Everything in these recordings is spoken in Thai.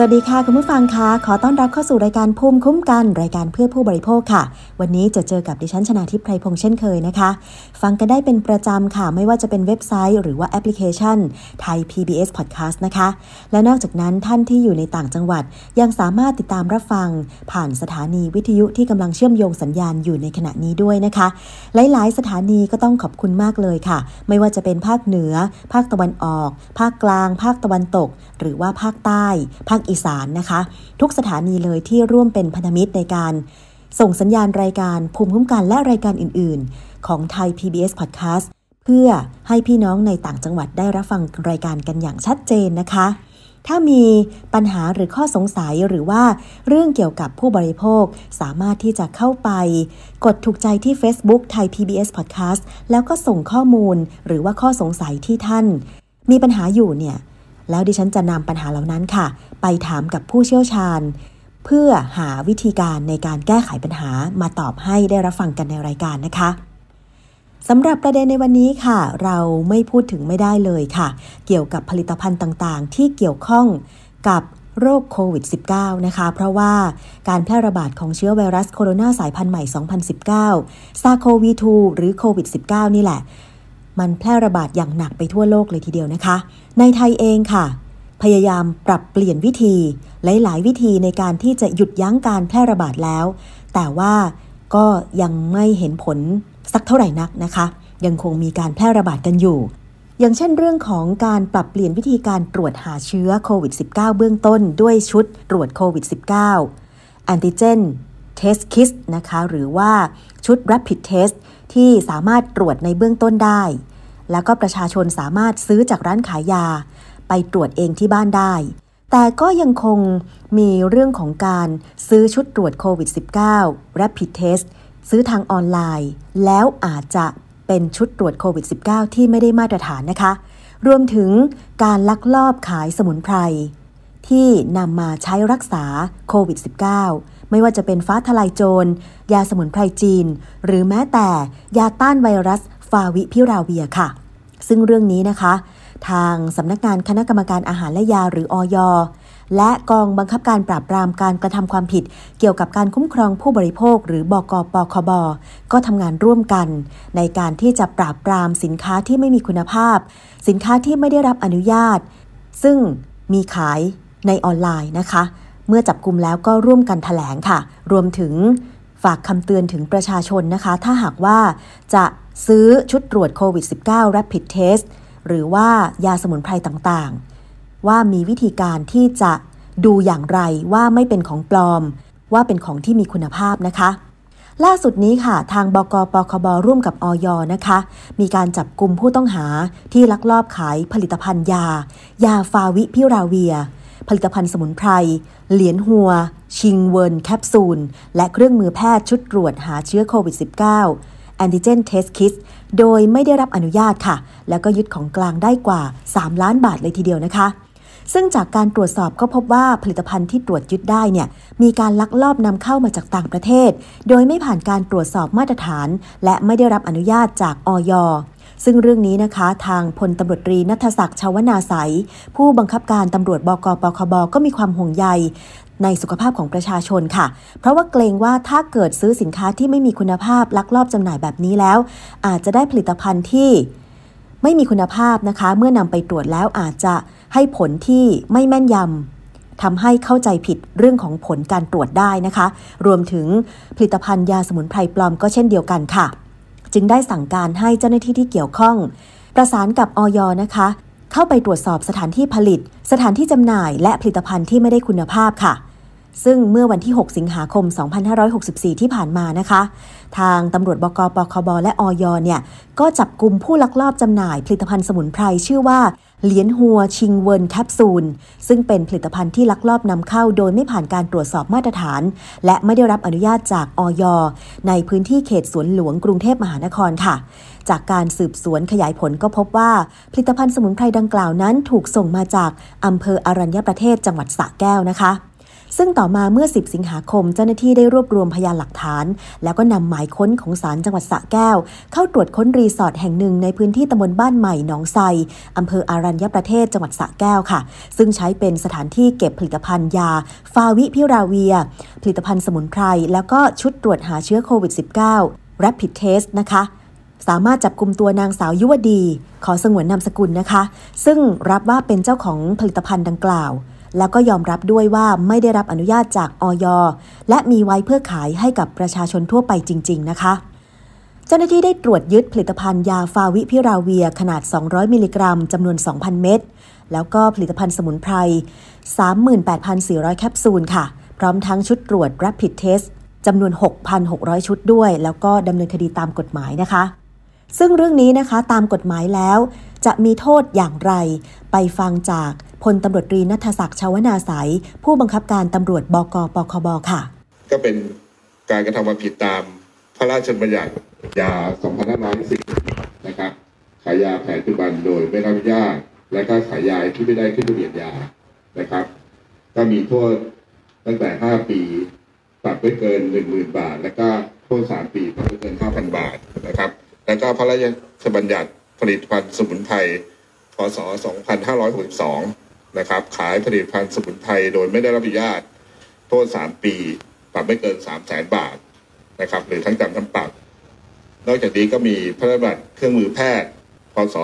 สวัสดีค่ะ คุณผู้ฟังคะขอต้อนรับเข้าสู่รายการภูมิคุ้มกัน รายการเพื่อผู้บริโภคค่ะ วันนี้จะเจอกับดิฉันชนาทิพไพรพงษ์เช่นเคยนะคะ ฟังกันได้เป็นประจำค่ะ ไม่ว่าจะเป็นเว็บไซต์ หรือว่าแอปพลิเคชันไทย PBS Podcast นะคะ และนอกจากนั้นท่านที่อยู่ในต่างจังหวัด ยังสามารถติดตามรับฟัง ผ่านสถานีวิทยุที่กำลังเชื่อมโยงสัญญาณอยู่ในขณะนี้ด้วยนะคะ หลายๆ สถานีก็ต้องขอบคุณมากเลยค่ะ ไม่ว่าจะเป็นภาคเหนือ ภาคตะวันออก ภาคกลาง ภาคตะวันตก หรือว่าภาคใต้ ภาคอีสานนะคะ ทุกสถานีเลยที่ร่วมเป็นพันธมิตรในการส่งสัญญาณรายการภูมิคุ้มกันและรายการอื่น ๆ ของไทย PBS Podcast เพื่อให้พี่น้องในต่างจังหวัดได้รับฟังรายการกันอย่างชัดเจนนะคะ ถ้ามีปัญหาหรือข้อสงสัยหรือว่าเรื่องเกี่ยวกับผู้บริโภคสามารถที่จะเข้าไป กดถูกใจที่ Facebook ไทย PBS Podcast แล้วก็ส่งข้อมูลหรือว่าข้อสงสัยที่ท่าน มีปัญหาอยู่เนี่ย แล้วดิฉันจะนำปัญหาเหล่านั้นค่ะ ไปถามกับผู้เชี่ยวชาญ เพื่อหาวิธีการในการแก้ไขปัญหามาตอบให้ได้รับฟังกันในรายการนะคะสำหรับประเด็นในวันนี้ค่ะ เราไม่พูดถึงไม่ได้เลยค่ะ เกี่ยวกับผลิตภัณฑ์ต่างๆ ที่เกี่ยวข้องกับโรคโควิด -19 นะคะ เพราะว่าการแพร่ระบาดของเชื้อไวรัสโคโรนาสายพันธุ์ใหม่ 2019 ซาโควี2หรือโควิด -19 นี่แหละ มันแพร่ระบาดอย่างหนักไปทั่วโลกเลยทีเดียวนะคะ ในไทยเองค่ะ พยายามปรับเปลี่ยนวิธี หลายๆ วิธีในการที่จะหยุดยั้งการแพร่ระบาดแล้ว แต่ว่าก็ยังไม่เห็นผลสักเท่าไหร่นักนะคะ ยังคงมีการแพร่ระบาดกันอยู่ อย่างเช่นเรื่องของการปรับเปลี่ยนวิธีการตรวจหาเชื้อโควิด -19 เบื้องต้นด้วยชุดตรวจโควิด -19 antigen test kit นะคะ หรือว่าชุด rapid test ที่สามารถตรวจในเบื้องต้นได้ แล้วก็ประชาชนสามารถซื้อจากร้านขายยา ไปตรวจเองที่บ้านได้ แต่ก็ยังคงมีเรื่องของการซื้อชุดตรวจโควิด -19 Rapid Test ซื้อทางออนไลน์ แล้วอาจจะเป็นชุดตรวจโควิด -19 ที่ไม่ได้มาตรฐานนะคะ รวมถึงการลักลอบขายสมุนไพรที่นำมาใช้รักษาโควิด -19 ไม่ว่าจะเป็นฟ้าทลายโจร ยาสมุนไพรจีน หรือแม้แต่ยาต้านไวรัส ฟาวิพิราเวียค่ะ ซึ่งเรื่องนี้นะคะ ทางสำนักงานคณะกรรมการอาหารและยาหรืออยและกองบังคับการปราบปรามการกระทำความผิด เกี่ยวกับการคุ้มครองผู้บริโภค หรือบกปคบ ก็ทำงานร่วมกัน ในการที่จะปราบปรามสินค้าที่ไม่มีคุณภาพ สินค้าที่ไม่ได้รับอนุญาต ซึ่งมีขายในออนไลน์นะคะ เมื่อจับกลุ่มแล้วก็ร่วมกันถแถลงค่ะ รวมถึงฝากคำเตือนถึงประชาชนนะคะ ถ้าหากว่าจะซื้อชุดตรวจโควิด -19 Rapid Test หรือว่ายาสมุนไพรต่างๆ ว่ามีวิธีการที่จะดูอย่างไรว่าไม่เป็นของปลอม ว่าเป็นของที่มีคุณภาพนะคะ ล่าสุดนี้ค่ะ ทางบก.ปคบ. ร่วมกับอย. นะคะ มีการจับกลุ่มผู้ต้องหาที่ลักลอบขายผลิตภัณฑ์ยา ยาฟาวิพิราเวียร์ ผลิตภัณฑ์สมุนไพร เหรียญหัว ชิงเวิร์นแคปซูล และเครื่องมือแพทย์ชุดตรวจหาเชื้อโควิด -19 Antigen Test Kit โดยไม่ได้รับอนุญาตค่ะ แล้วก็ยึดของกลางได้กว่า 3 ล้านบาทเลยทีเดียวนะคะ ซึ่งจากการตรวจสอบก็พบว่าผลิตภัณฑ์ที่ตรวจยึดได้เนี่ยมีการลักลอบนำเข้ามาจากต่างประเทศ โดยไม่ผ่านการตรวจสอบมาตรฐาน และไม่ได้รับอนุญาตจากอย ซึ่งเรื่องนี้นะคะทางพลตำรวจตรีนัทศักดิ์ชาวนาใสผู้บังคับการตำรวจบกปคบก็มีความห่วงใยในสุขภาพของประชาชนค่ะ เพราะว่าเกรงว่าถ้าเกิดซื้อสินค้าที่ไม่มีคุณภาพลักลอบจำหน่ายแบบนี้แล้ว อาจจะได้ผลิตภัณฑ์ที่ไม่มีคุณภาพนะคะ เมื่อนำไปตรวจแล้วอาจจะให้ผลที่ไม่แม่นยำทำให้เข้าใจผิดเรื่องของผลการตรวจได้นะคะ รวมถึงผลิตภัณฑ์ยาสมุนไพรปลอมก็เช่นเดียวกันค่ะ จึงได้สั่งการให้เจ้าหน้าที่ที่เกี่ยวข้อง ประสานกับอยนะคะ เข้าไปตรวจสอบสถานที่ผลิต สถานที่จำหน่าย และผลิตภัณฑ์ที่ไม่ได้คุณภาพค่ะ ซึ่งเมื่อวันที่ 6 สิงหาคม 2564 ที่ผ่านมานะคะ ทางตำรวจบกปคบและอยเนี่ยก็จับกลุ่มผู้ลักลอบจำหน่ายผลิตภัณฑ์สมุนไพรชื่อว่า เหรียญหัวชิงเวินแคปซูล ซึ่งเป็นผลิตภัณฑ์ที่ลักลอบนำเข้าโดยไม่ผ่านการตรวจสอบมาตรฐาน และไม่ได้รับอนุญาตจากอย ในพื้นที่เขตสวนหลวงกรุงเทพมหานครค่ะ จากการสืบสวนขยายผลก็พบว่าผลิตภัณฑ์สมุนไพรดังกล่าวนั้นถูกส่งมาจากอำเภออรัญญประเทศจังหวัดสระแก้วนะคะ ซึ่งต่อมาเมื่อ 10 สิงหาคม เจ้าหน้าที่ได้รวบรวมพยานหลักฐาน แล้วก็นำหมายค้นของศาลจังหวัดสระแก้ว เข้าตรวจค้นรีสอร์ทแห่งหนึ่งในพื้นที่ตำบลบ้านใหม่หนองไทรอำเภออารัญญประเทศจังหวัดสระแก้วค่ะ ซึ่งใช้เป็นสถานที่เก็บผลิตภัณฑ์ยา ฟาวิพิราเวีย ผลิตภัณฑ์สมุนไพรแล้วก็ชุดตรวจหาเชื้อโควิด -19 Rapid Test นะคะสามารถจับกลุ่มตัวนางสาวยุวดี ขอสงวนนามสกุลนะคะ ซึ่งรับว่าเป็นเจ้าของผลิตภัณฑ์ดังกล่าว แล้วก็ยอมรับด้วยว่าไม่ได้รับอนุญาตจากออยและมีไว้เพื่อขายให้กับประชาชนทั่วไปจริง ๆ นะคะ เจ้าหน้าที่ได้ตรวจยึดผลิตภัณฑ์ยาฟาวิพิราเวียขนาด 200 มิลลิกรัมจำนวน 2,000 เม็ดแล้วก็ผลิตภัณฑ์สมุนไพร 38,400 แคปซูลค่ะ พร้อมทั้งชุดตรวจ Rapid Test จำนวน 6,600 ชุดด้วย แล้วก็ดำเนินคดีตามกฎหมายนะคะ ซึ่งเรื่องนี้นะคะตามกฎหมายแล้ว จะมีโทษอย่างไร ไปฟังจาก พลตำรวจตรีนัทศักดิ์ชาวนาสายผู้บังคับการตำรวจบกปคบค่ะ ก็เป็นการกระทำความผิดตามพระราชบัญญัติยา 2510 นะครับ ขายยาแผนปัจจุบันโดยไม่รับอนุญาต และก็ขายยาที่ไม่ได้ขึ้นทะเบียนยา นะครับ ก็มีโทษตั้งแต่ 5 ปีปรับไม่เกิน 10,000 บาท และก็โทษ 3 ปีปรับไม่เกิน 5,000 บาท นะครับ แล้วก็พระราชบัญญัติผลิตภัณฑ์สมุนไพร พศ 2562 นะครับ ขายผลิตภัณฑ์สมุนไพรโดยไม่ได้รับอนุญาต โทษ 3 ปี ปรับไม่เกิน 3 0 0แสนบาทนะครับ หรือทั้งจำทั้งปรับ นอกจากนี้ก็มีพระราชบัญญัติเครื่องมือแพทย์พศ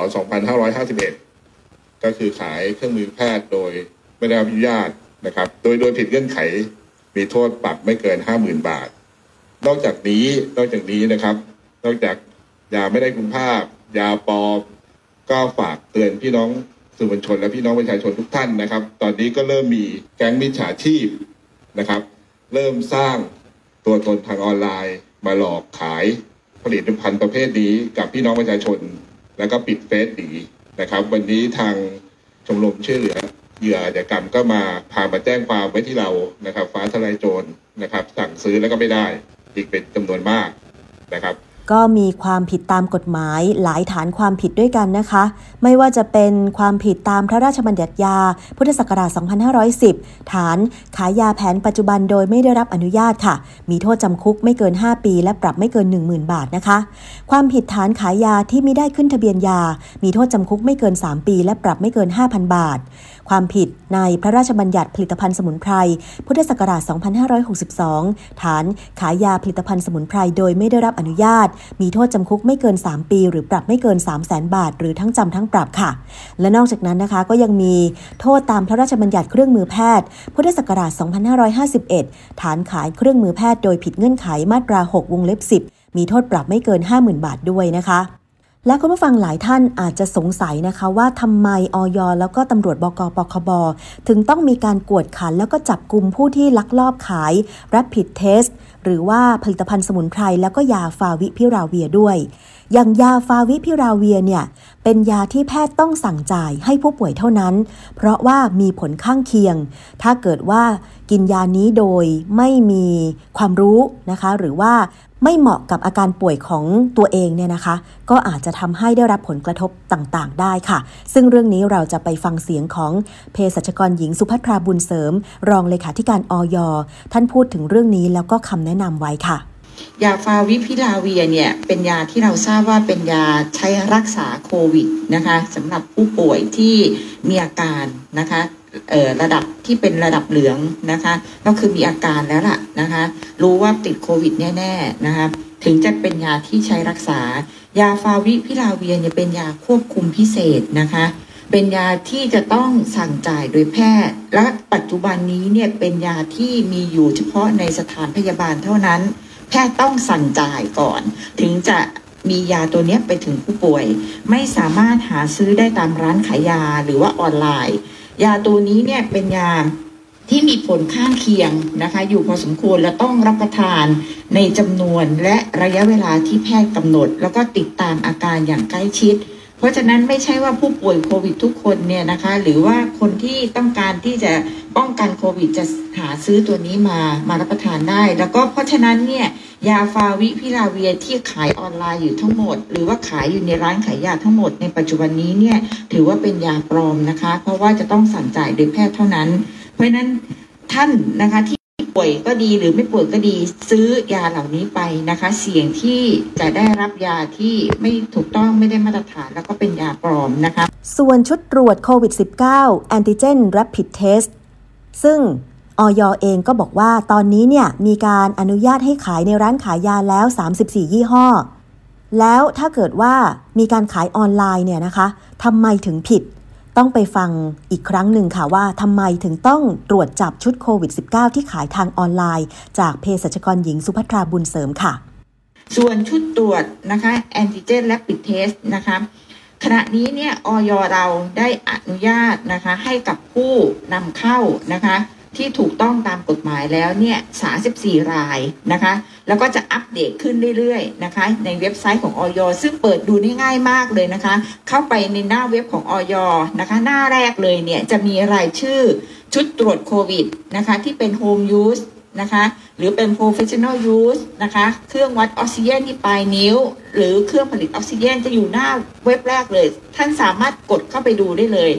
2551 ก็คือขายเครื่องมือแพทย์โดยไม่ได้รับอนุญาตนะครับ โดยโดยผิดเงื่อนไขมีโทษปรับไม่เกิน 50,000 บาท นอกจากนี้นอกจากนี้นะครับ นอกจากยาไม่ได้คุณภาพ ยาปลอมก็ฝากเตือนพี่น้อง สื่อมวลชนและพี่น้องประชาชนทุกท่านนะครับ ตอนนี้ก็เริ่มมีแก๊งมิจฉาชีพนะครับ เริ่มสร้างตัวตนทางออนไลน์ มาหลอกขายผลิตภัณฑ์ประเภทนี้กับพี่น้องประชาชน แล้วก็ปิดเฟซหนีนะครับ วันนี้ทางชมรมช่วยเหลือเหยื่ออาชญากรรมก็มาพามาแจ้งความไว้ที่เรานะครับ ฟ้าทลายโจรนะครับ สั่งซื้อแล้วก็ไม่ได้อีกเป็นจำนวนมากนะครับ ก็มีความผิดตามกฎหมายหลายฐานความผิดด้วยกันนะคะ ไม่ว่าจะเป็นความผิดตามพระราชบัญญัติยา พุทธศักราช 2510 ฐานขายยาแผนปัจจุบันโดยไม่ได้รับอนุญาตค่ะ มีโทษจำคุกไม่เกิน 5 ปี และปรับไม่เกิน 10,000 บาทนะคะ ความผิดฐานขายยาที่ไม่ได้ขึ้นทะเบียนยา มีโทษจำคุกไม่เกิน 3 ปี และปรับไม่เกิน 5,000 บาท ความผิดในพระราชบัญญัติผลิตภัณฑ์สมุนไพร พุทธศักราช 2562 ฐานขายยาผลิตภัณฑ์สมุนไพรโดยไม่ได้รับอนุญาต มีโทษจำคุกไม่เกิน 3 ปี หรือปรับไม่เกิน 3 0 0แสนบาท หรือทั้งจำทั้งปรับค่ะ และนอกจากนั้นนะคะก็ยังมีโทษตามพระราชบัญญัติเครื่องมือแพทย์ พุทธศักราช 2551 ฐานขายเครื่องมือแพทย์โดยผิดเงื่อนไขมาตรา 6 วงเล็บ 10 มีโทษปรับไม่เกิน 50,000 บาทด้วยนะคะ และคุณผู้ฟังหลายท่านอาจจะสงสัยนะคะว่าทำไมออยแล้วก็ตำรวจบกปคบ ถึงต้องมีการกวดขันแล้วก็จับกลุ่มผู้ที่ลักลอบขาย Rapid Test หรือว่าผลิตภัณฑ์สมุนไพรแล้วก็ยาฟาวิพิราเวียด้วย อย่างยาฟาวิพิราเวียเนี่ยเป็นยาที่แพทย์ต้องสั่งจ่ายให้ผู้ป่วยเท่านั้น เพราะว่ามีผลข้างเคียง ถ้าเกิดว่า กินยานี้โดยไม่มีความรู้นะคะ หรือว่าไม่เหมาะกับอาการป่วยของตัวเองเนี่ยนะคะ ก็อาจจะทำให้ได้รับผลกระทบต่างๆ ได้ค่ะ ซึ่งเรื่องนี้เราจะไปฟังเสียงของเภสัชกรหญิงสุภัทราบุญเสริม รองเลขาธิการออยท่านพูดถึงเรื่องนี้แล้วก็คำแนะนำไว้ค่ะยาฟาวิพิลาเวียเนี่ยเป็นยาที่เราทราบว่าเป็นยาใช้รักษาโควิดนะคะสำหรับผู้ป่วยที่มีอาการนะคะ ระดับที่เป็นระดับเหลืองนะคะ ก็คือมีอาการแล้วล่ะนะคะ รู้ว่าติดโควิดแน่ๆนะคะถึงจะเป็นยาที่ใช้รักษา ยาฟาวิพิลาเวียเนี่ยเป็นยาควบคุมพิเศษนะคะ เป็นยาที่จะต้องสั่งจ่ายโดยแพทย์ และปัจจุบันนี้เนี่ยเป็นยาที่มีอยู่เฉพาะในสถานพยาบาลเท่านั้น แพทย์ต้องสั่งจ่ายก่อน ถึงจะมียาตัวนี้ไปถึงผู้ป่วย ไม่สามารถหาซื้อได้ตามร้านขายยาหรือว่าออนไลน์ ยาตัวนี้เนี่ยเป็นยาที่มีผลข้างเคียงนะคะ อยู่พอสมควรและต้องรับประทานในจำนวนและระยะเวลาที่แพทย์กำหนด แล้วก็ติดตามอาการอย่างใกล้ชิด ราะฉะนั้นไม่ใช่ว่าผู้ป่วยโควิดทุกคนเนี่ยนะคะ หรือว่าคนที่ต้องการที่จะป้องกันโควิดจะหาซื้อตัวนี้มามารับประทานได้ แล้วก็เพราะฉะนั้นเนี่ยยาฟาวิพิลาเวียที่ขายออนไลน์อยู่ทั้งหมด หรือว่าขายอยู่ในร้านขายยาทั้งหมดในปัจจุบันนี้เนี่ยถือว่าเป็นยาปลอมนะคะ เพราะว่าจะต้องสั่งจ่ายโดยแพทย์เท่านั้น เพราะฉะนั้นท่านนะคะที่ ป่วยก็ดีหรือไม่ป่วยก็ดีซื้อยาเหล่านี้ไปนะคะ เสี่ยงที่จะได้รับยาที่ไม่ถูกต้องไม่ได้มาตรฐาน แล้วก็เป็นยาปลอมนะคะ ส่วนชุดตรวจโควิด -19 Antigen Rapid Test ซึ่งออยเองก็บอกว่าตอนนี้เนี่ยมีการอนุญาตให้ขายในร้านขายยาแล้ว 34 ยี่ห้อ แล้วถ้าเกิดว่ามีการขายออนไลน์เนี่ยนะคะทำไมถึงผิด ต้องไปฟังอีกครั้งหนึ่งค่ะว่าทำไมถึงต้องตรวจจับชุดโควิด -19 ที่ขายทางออนไลน์ จากเภสัชกรหญิงสุภัทราบุญเสริมค่ะ ส่วนชุดตรวจนะคะแอนติเจนและปิดเทสนะคะขณะนี้เนี่ยออยเราได้อนุญาตนะคะให้กับผู้นำเข้านะคะ ที่ถูกต้องตามกฎหมายแล้วเนี่ย 34 รายนะคะ แล้วก็จะอัปเดตขึ้นเรื่อยๆนะคะ ในเว็บไซต์ของออยซึ่งเปิดดูได้ง่ายมากเลยนะคะ เข้าไปในหน้าเว็บของออยนะคะ หน้าแรกเลยเนี่ยจะมีรายชื่อชุดตรวจโควิดนะคะ ที่เป็น Home Use นะคะ หรือเป็น professional use นะคะ เครื่องวัดออกซิเจนที่ปลายนิ้ว หรือเครื่องผลิตออกซิเจนจะอยู่หน้าเว็บแรกเลย ท่านสามารถกดเข้าไปดูได้เลย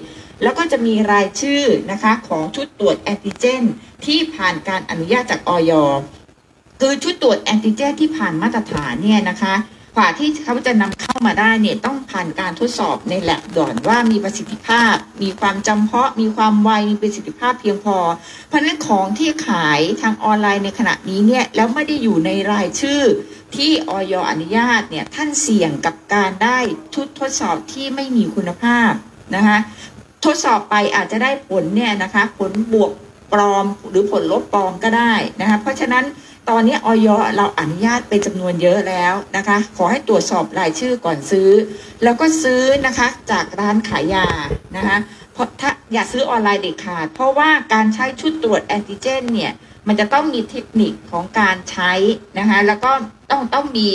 แล้วก็จะมีรายชื่อนะคะของชุดตรวจแอนติเจน ที่ผ่านการอนุญาตจากออยคือชุดตรวจแอนติเจน ที่ผ่านมาตรฐานเนี่ยนะคะกว่าที่เขาจะนำเข้ามาได้เนี่ยต้องผ่านการทดสอบในแลบก่อนว่ามีประสิทธิภาพ มีความจำเพาะ มีความไว มีประสิทธิภาพเพียงพอ เพราะฉะนั้นของที่ขายทางออนไลน์ในขณะนี้เนี่ยแล้วไม่ได้อยู่ในรายชื่อที่ออยอนุญาตเนี่ยท่านเสี่ยงกับการได้ชุดทดสอบที่ไม่มีคุณภาพนะคะ ทดสอบไปอาจจะได้ผลเนี่ยนะคะ ผลบวกปลอมหรือผลลบปลอมก็ได้นะคะ เพราะฉะนั้นตอนนี้ออยเราอนุญาตเป็นจำนวนเยอะแล้วนะคะ ขอให้ตรวจสอบรายชื่อก่อนซื้อ แล้วก็ซื้อนะคะจากร้านขายยานะคะเพราะถ้าอย่าซื้อออนไลน์เด็ดขาด เพราะว่าการใช้ชุดตรวจแอนติเจนเนี่ย มันจะต้องมีเทคนิคของการใช้นะคะ แล้วก็ต้องต้องมี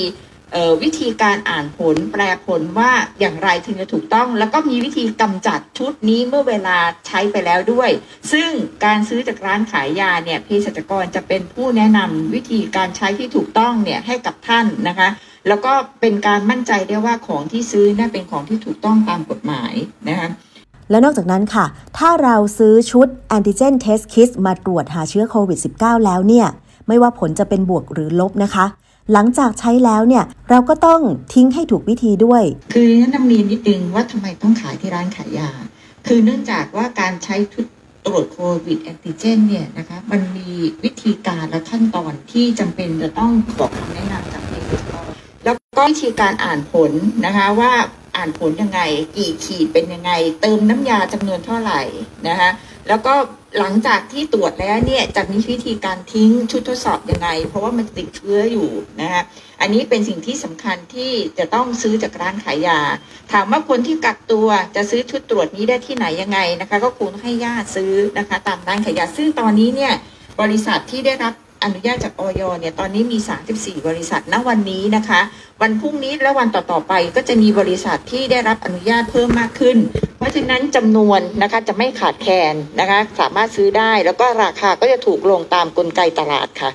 วิธีการอ่านผลแปลผลว่าอย่างไรถึงจะถูกต้อง แล้วก็มีวิธีกำจัดชุดนี้เมื่อเวลาใช้ไปแล้วด้วย ซึ่งการซื้อจากร้านขายยาเนี่ยเภสัชกรจะเป็นผู้แนะนำวิธีการใช้ที่ถูกต้องเนี่ยให้กับท่านนะคะ แล้วก็เป็นการมั่นใจได้ว่าของที่ซื้อน่าเป็นของที่ถูกต้องตามกฎหมายนะคะและนอกจากนั้นค่ะ ถ้าเราซื้อชุด Antigen Test Kit มาตรวจหาเชื้อโควิด -19 แล้วเนี่ย ไม่ว่าผลจะเป็นบวกหรือลบนะคะ หลังจากใช้แล้วเนี่ยเราก็ต้องทิ้งให้ถูกวิธีด้วย คือนั่นนำเรียนนิดนึงว่าทำไมต้องขายที่ร้านขายยา คือเนื่องจากว่าการใช้ชุดตรวจโควิดแอนติเจนเนี่ยนะคะมันมีวิธีการและขั้นตอนที่จำเป็นจะต้องขอคำแนะนำจากเภสัชกรแล้วก็วิธีการอ่านผลนะคะว่าอ่านผลยังไง กี่ขีดเป็นยังไง เติมน้ำยาจำนวนเท่าไหร่นะคะ แล้วก็หลังจากที่ตรวจแล้วเนี่ยจะมีวิธีการทิ้งชุดทดสอบยังไง เพราะว่ามันติดเชื้ออยู่นะฮะอันนี้เป็นสิ่งที่สำคัญที่จะต้องซื้อจากร้านขายยา ถามว่าคนที่กักตัวจะซื้อชุดตรวจนี้ได้ที่ไหนยังไงนะคะ ก็คงให้ญาติซื้อนะคะ ตามร้านขายยาซึ่งตอนนี้เนี่ยบริษัทที่ได้รับ อนุญาตจากออยเนี่ยตอนนี้มี 34 บริษัทณวันนี้นะคะ วันพรุ่งนี้และวันต่อๆไปก็จะมีบริษัทที่ได้รับอนุญาตเพิ่มมากขึ้น เพราะฉะนั้นจำนวนนะคะจะไม่ขาดแคลนนะคะ สามารถซื้อได้แล้วก็ราคาก็จะถูกลงตามกลไกตลาดค่ะ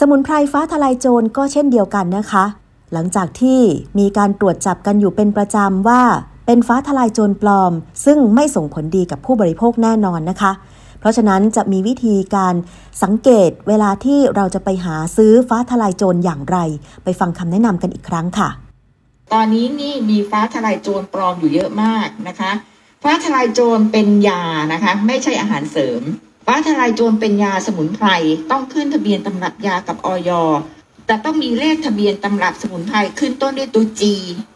สมุนไพรฟ้าทลายโจรก็เช่นเดียวกันนะคะ หลังจากที่มีการตรวจจับกันอยู่เป็นประจำว่าเป็นฟ้าทลายโจรปลอม ซึ่งไม่ส่งผลดีกับผู้บริโภคแน่นอนนะคะ เพราะฉะนั้นจะมีวิธีการสังเกตเวลาที่เราจะไปหาซื้อฟ้าทลายโจรอย่างไร ไปฟังคำแนะนำกันอีกครั้งค่ะ ตอนนี้นี่มีฟ้าทลายโจรปลอมอยู่เยอะมากนะคะ ฟ้าทลายโจรเป็นยานะคะ ไม่ใช่อาหารเสริม ฟ้าทลายโจรเป็นยาสมุนไพรต้องขึ้นทะเบียนตำรับยากับออย แต่ต้องมีเลขทะเบียนตำรับสมุนไพรขึ้นต้นด้วยตัว G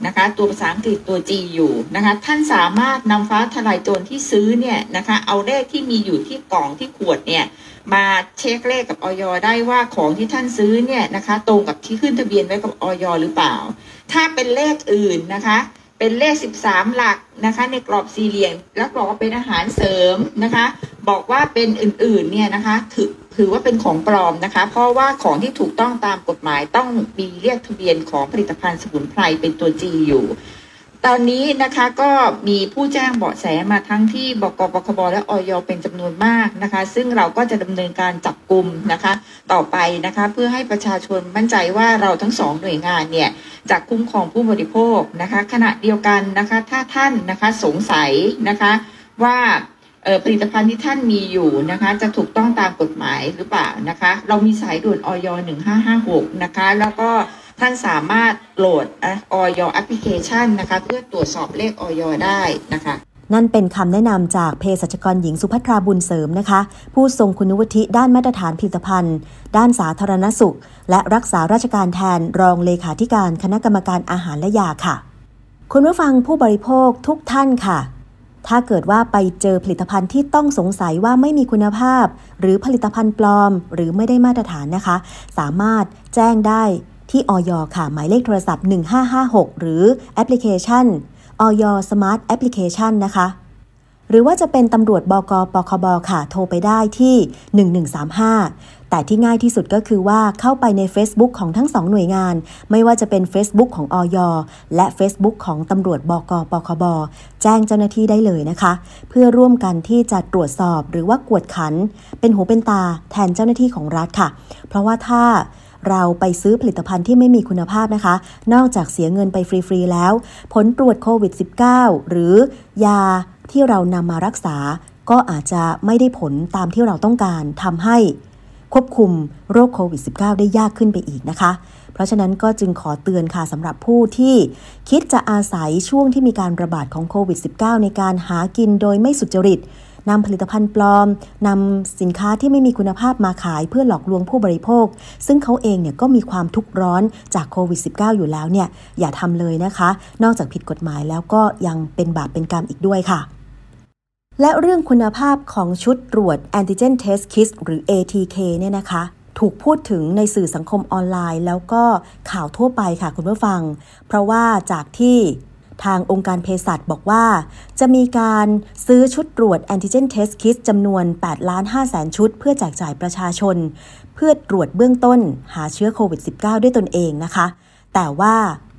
นะคะ ตัวภาษาอังกฤษตัว G อยู่นะคะ ท่านสามารถนำฟ้าทลายโจรที่ซื้อเนี่ยนะคะ เอาเลขที่มีอยู่ที่กล่องที่ขวดเนี่ยมาเช็คเลขกับออยได้ว่าของที่ท่านซื้อเนี่ยนะคะ ตรงกับที่ขึ้นทะเบียนไว้กับออยหรือเปล่า ถ้าเป็นเลขอื่นนะคะ เป็นเลข 13 หลักนะคะ ในกรอบสี่เหลี่ยมแล้วบอกว่าเป็นอาหารเสริมนะคะ บอกว่าเป็นอื่นๆเนี่ยนะคะถือ ถือว่าเป็นของปลอมนะคะ เพราะว่าของที่ถูกต้องตามกฎหมายต้องมีเรียกทะเบียนของผลิตภัณฑ์สมุนไพรเป็นตัวจีอยู่ ตอนนี้นะคะก็มีผู้แจ้งเบาะแสมาทั้งที่บกปคบและออยเป็นจำนวนมากนะคะ ซึ่งเราก็จะดำเนินการจับกลุ่มนะคะ ต่อไปนะคะเพื่อให้ประชาชนมั่นใจว่าเราทั้งสองหน่วยงานเนี่ยจะคุ้มครองผู้บริโภคนะคะ ขณะเดียวกันนะคะ ถ้าท่านนะคะสงสัยนะคะว่า ผลิตภัณฑ์ที่ท่านมีอยู่นะคะ จะถูกต้องตามกฎหมายหรือเปล่านะคะ เรามีสายด่วนออย1556 นะคะ แล้วก็ท่านสามารถโหลดออยแอปพลิเคชันนะคะ เพื่อตรวจสอบเลขออยได้นะคะนั่นเป็นคำแนะนำจากเภสัชกรหญิงสุภัทราบุญเสริมนะคะ ผู้ทรงคุณวุฒิด้านมาตรฐานผลิตภัณฑ์ ด้านสาธารณสุข และรักษาราชการแทนรองเลขาธิการคณะกรรมการอาหารและยาค่ะ คุณผู้ฟังผู้บริโภคทุกท่านค่ะ ถ้าเกิดว่าไปเจอผลิตภัณฑ์ที่ต้องสงสัยว่าไม่มีคุณภาพ หรือผลิตภัณฑ์ปลอม หรือไม่ได้มาตรฐานนะคะ สามารถแจ้งได้ที่ออยค่ะ หมายเลขโทรศัพท์ 1556 หรือแอปพลิเคชันอย. Smart Application นะคะ หรือว่าจะเป็นตำรวจบก.ปคบ. ค่ะ โทรไปได้ที่ 1135 แต่ที่ง่ายที่สุดก็คือว่าเข้าไปใน Facebook ของทั้งสองหน่วยงาน ไม่ว่าจะเป็น Facebook ของอย. และ Facebook ของตำรวจบก.ปคบ. แจ้งเจ้าหน้าที่ได้เลยนะคะ เพื่อร่วมกันที่จะตรวจสอบหรือว่ากวดขัน เป็นหูเป็นตาแทนเจ้าหน้าที่ของรัฐค่ะ เพราะว่าถ้าเราไปซื้อผลิตภัณฑ์ที่ไม่มีคุณภาพนะคะ นอกจากเสียเงินไปฟรี ๆ แล้ว ผลตรวจโควิด -19 หรือยา ที่เรานำมารักษาก็อาจจะไม่ได้ผลตามที่เราต้องการทำให้ควบคุมโรคโควิด -19 ได้ยากขึ้นไปอีกนะคะ เพราะฉะนั้นก็จึงขอเตือนค่ะสำหรับผู้ที่คิดจะอาศัยช่วงที่มีการระบาดของโควิด -19 ในการหากินโดยไม่สุจริต นำผลิตภัณฑ์ปลอมนำสินค้าที่ไม่มีคุณภาพมาขายเพื่อหลอกลวงผู้บริโภค ซึ่งเขาเองเนี่ยก็มีความทุกข์ร้อนจากโควิด -19 อยู่แล้วเนี่ยอย่าทำเลยนะคะ นอกจากผิดกฎหมายแล้วก็ยังเป็นบาปเป็นกรรมอีกด้วยค่ะและเรื่องคุณภาพของชุดตรวจ Antigen Test Kit หรือ ATK เนี่ยนะคะ ถูกพูดถึงในสื่อสังคมออนไลน์ แล้วก็ข่าวทั่วไปค่ะคุณผู้ฟัง เพราะว่าจากที่ ทางองค์การเภสัชบอกว่า จะมีการซื้อชุดตรวจ Antigen Test Kit จำนวน8ล้าน5แสนชุด เพื่อแจกจ่ายประชาชน เพื่อตรวจเบื้องต้นหาเชื้อโควิด -19 ด้วยตนเองนะคะ แต่ว่า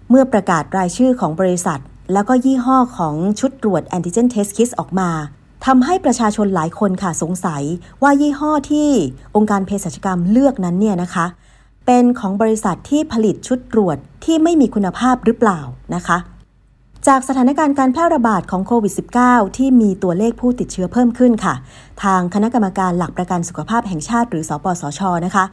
เมื่อประกาศรายชื่อของบริษัท แล้วก็ยี่ห้อของชุดตรวจ Antigen Test Kit ออกมาทำให้ประชาชนหลายคนค่ะสงสัยว่ายี่ห้อที่องค์การเภสัชกรรมเลือกนั้นเนี่ยนะคะ เป็นของบริษัทที่ผลิตชุดตรวจที่ไม่มีคุณภาพหรือเปล่านะคะ จากสถานการณ์การแพร่ระบาดของโควิด -19 ที่มีตัวเลขผู้ติดเชื้อเพิ่มขึ้นค่ะ ทางคณะกรรมการหลักประกันสุขภาพแห่งชาติ หรือสอปสช นะคะ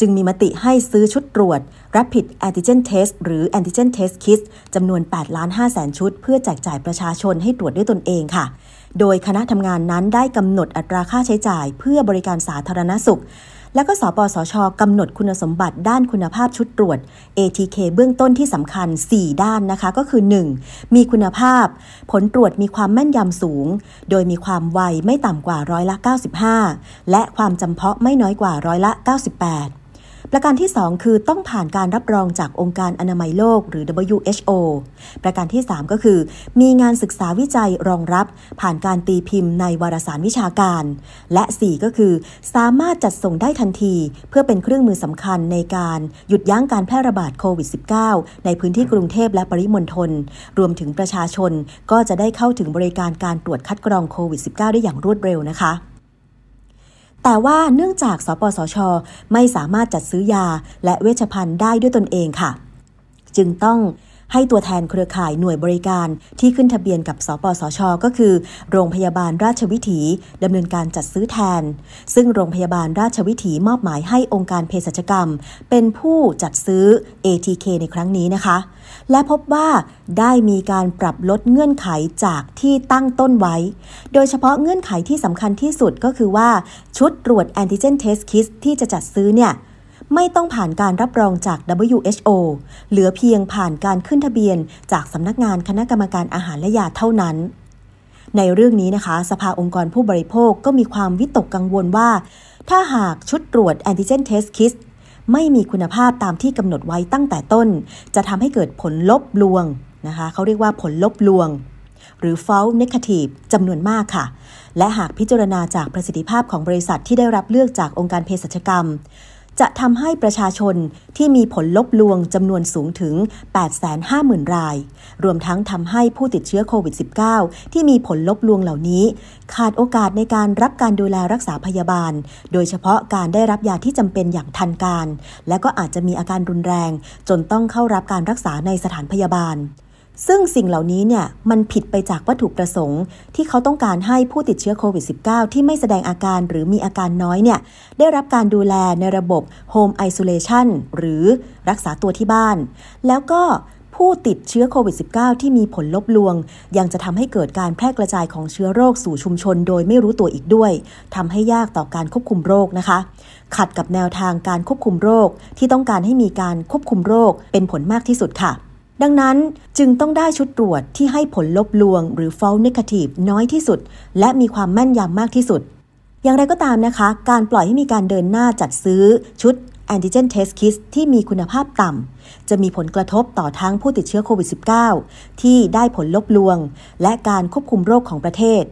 จึงมีมติให้ซื้อชุดตรวจ Rapid Antigen Test หรือ Antigen Test Kit จำนวน 8 ล้าน5แสนชุด เพื่อแจกจ่ายประชาชนให้ตรวจด้วยตนเองค่ะ โดยคณะทำงานนั้นได้กำหนดอัตราค่าใช้จ่าย เพื่อบริการสาธารณสุข และก็สปสชกำหนดคุณสมบัติด้านคุณภาพชุดตรวจ ATK เบื้องต้นที่สำคัญ 4 ด้านนะคะ ก็คือ 1. มีคุณภาพ ผลตรวจมีความแม่นยำสูง โดยมีความไวไม่ต่ำกว่าร้อยละ 95 และความจำเพาะไม่น้อยกว่าร้อยละ 98 ประการที่ 2 คือต้องผ่านการรับรองจากองค์การอนามัยโลกหรือ WHO ประการที่ 3 ก็คือ มีงานศึกษาวิจัยรองรับ ผ่านการตีพิมพ์ในวารสารวิชาการ และ 4 ก็คือ สามารถจัดส่งได้ทันที เพื่อเป็นเครื่องมือสำคัญในการหยุดยั้งการแพร่ระบาดโควิด -19 ในพื้นที่กรุงเทพและปริมณฑลรวมถึงประชาชนก็จะได้เข้าถึงบริการการตรวจคัดกรองโควิด -19 ได้อย่างรวดเร็วนะคะ แต่ว่าเนื่องจากสปสช ไม่สามารถจัดซื้อยาและเวชภัณฑ์ได้ด้วยตนเองค่ะ จึงต้อง ให้ตัวแทนเครือข่ายหน่วยบริการที่ขึ้นทะเบียนกับ สปสช. ก็คือ โรงพยาบาลราชวิถีดำเนินการจัดซื้อแทน ซึ่งโรงพยาบาลราชวิถีมอบหมายให้องค์การเภสัชกรรม เป็นผู้จัดซื้อ ATK ในครั้งนี้นะคะ และพบว่าได้มีการปรับลดเงื่อนไขจากที่ตั้งต้นไว้ โดยเฉพาะเงื่อนไขที่สำคัญที่สุดก็คือว่าชุดตรวจ Antigen Test Kit ที่จะจัดซื้อเนี่ย ไม่ต้องผ่านการรับรองจาก WHO เหลือเพียงผ่านการขึ้นทะเบียนจากสำนักงานคณะกรรมการอาหารและยาเท่านั้น ในเรื่องนี้นะคะ สภาองค์กรผู้บริโภคก็มีความวิตกกังวลว่า ถ้าหากชุดตรวจ Antigen Test Kit ไม่มีคุณภาพตามที่กำหนดไว้ตั้งแต่ต้น จะทำให้เกิดผลลบลวงนะคะเขาเรียกว่าผลลบลวง หรือ false negative จำนวนมากค่ะ และหากพิจารณาจากประสิทธิภาพของบริษัทที่ได้รับเลือกจากองค์การเภสัชกรรม จะทำให้ประชาชนที่มีผลลบลวงจำนวนสูงถึง 850,000 ราย รวมทั้งทำให้ผู้ติดเชื้อโควิด -19 ที่มีผลลบลวงเหล่านี้ ขาดโอกาสในการรับการดูแลรักษาพยาบาล โดยเฉพาะการได้รับยาที่จำเป็นอย่างทันการ และก็อาจจะมีอาการรุนแรง จนต้องเข้ารับการรักษาในสถานพยาบาล ซึ่งสิ่งเหล่านี้เนี่ยมันผิดไปจากวัตถุประสงค์ ที่เขาต้องการให้ผู้ติดเชื้อโควิด -19 ที่ไม่แสดงอาการหรือมีอาการน้อยเนี่ยได้รับการดูแลในระบบ Home Isolation หรือรักษาตัวที่บ้าน แล้วก็ผู้ติดเชื้อโควิด -19 ที่มีผลลบลวง ยังจะทำให้เกิดการแพร่กระจายของเชื้อโรคสู่ชุมชนโดยไม่รู้ตัวอีกด้วยทำให้ยากต่อการควบคุมโรคนะคะ ขัดกับแนวทางการควบคุมโรคที่ต้องการให้มีการควบคุมโรคเป็นผลมากที่สุดค่ะ ดังนั้นจึงต้องได้ชุดตรวจที่ให้ผลลบลวง หรือ false negative น้อยที่สุด และมีความแม่นยำมากที่สุด อย่างไรก็ตามนะคะ การปล่อยให้มีการเดินหน้าจัดซื้อชุด antigen test kit ที่มีคุณภาพต่ำ จะมีผลกระทบต่อทั้งผู้ติดเชื้อโควิด -19 ที่ได้ผลลบลวง และการควบคุมโรคของประเทศ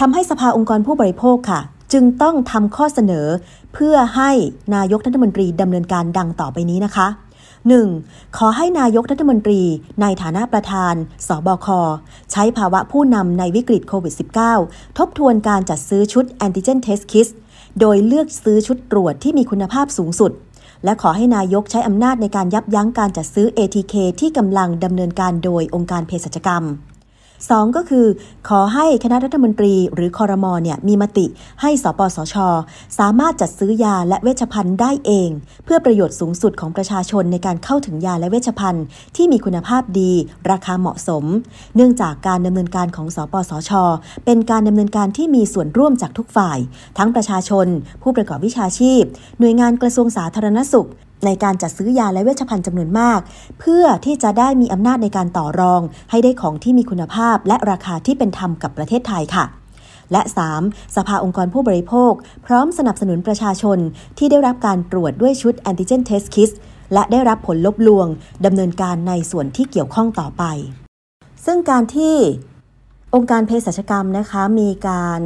ทำให้สภาองค์กรผู้บริโภคค่ะ จึงต้องทำข้อเสนอ เพื่อให้นายกรัฐมนตรีดำเนินการดังต่อไปนี้นะคะ 1. ขอให้นายกรัฐมนตรี ในฐานะประธาน สบค ใช้ภาวะผู้นำในวิกฤตโควิด -19 ทบทวนการจัดซื้อชุดแอนติเจนเทสคิสโดยเลือกซื้อชุดตรวจที่มีคุณภาพสูงสุด และขอให้นายกใช้อำนาจในการยับยั้งการจัดซื้อ ATK ที่กำลังดำเนินการโดยองค์การเภสัชกรรม 2. ก็คือขอให้คณะรัฐมนตรีหรือคอรมอเนี่ยมีมติให้สปสช สามารถจัดซื้อยาและเวชภัณฑ์ได้เอง เพื่อประโยชน์สูงสุดของประชาชนในการเข้าถึงยาและเวชภัณฑ์ที่มีคุณภาพดี ราคาเหมาะสม เนื่องจากการดำเนินการของสปสช เป็นการดำเนินการที่มีส่วนร่วมจากทุกฝ่าย ทั้งประชาชน ผู้ประกอบวิชาชีพ หน่วยงานกระทรวงสาธารณสุข ในการจัดซื้อยาและเวชภัณฑ์จำนวนมาก เพื่อที่จะได้มีอำนาจในการต่อรอง ให้ได้ของที่มีคุณภาพ และราคาที่เป็นธรรมกับประเทศไทยค่ะและ 3. สภาองค์กรผู้บริโภค พร้อมสนับสนุนประชาชน ที่ได้รับการตรวจด้วยชุด antigen test kit และได้รับผลลบลวงดำเนินการในส่วนที่เกี่ยวข้องต่อไป ซึ่งการที่องค์การเภสัชกรรมนะคะ มีการ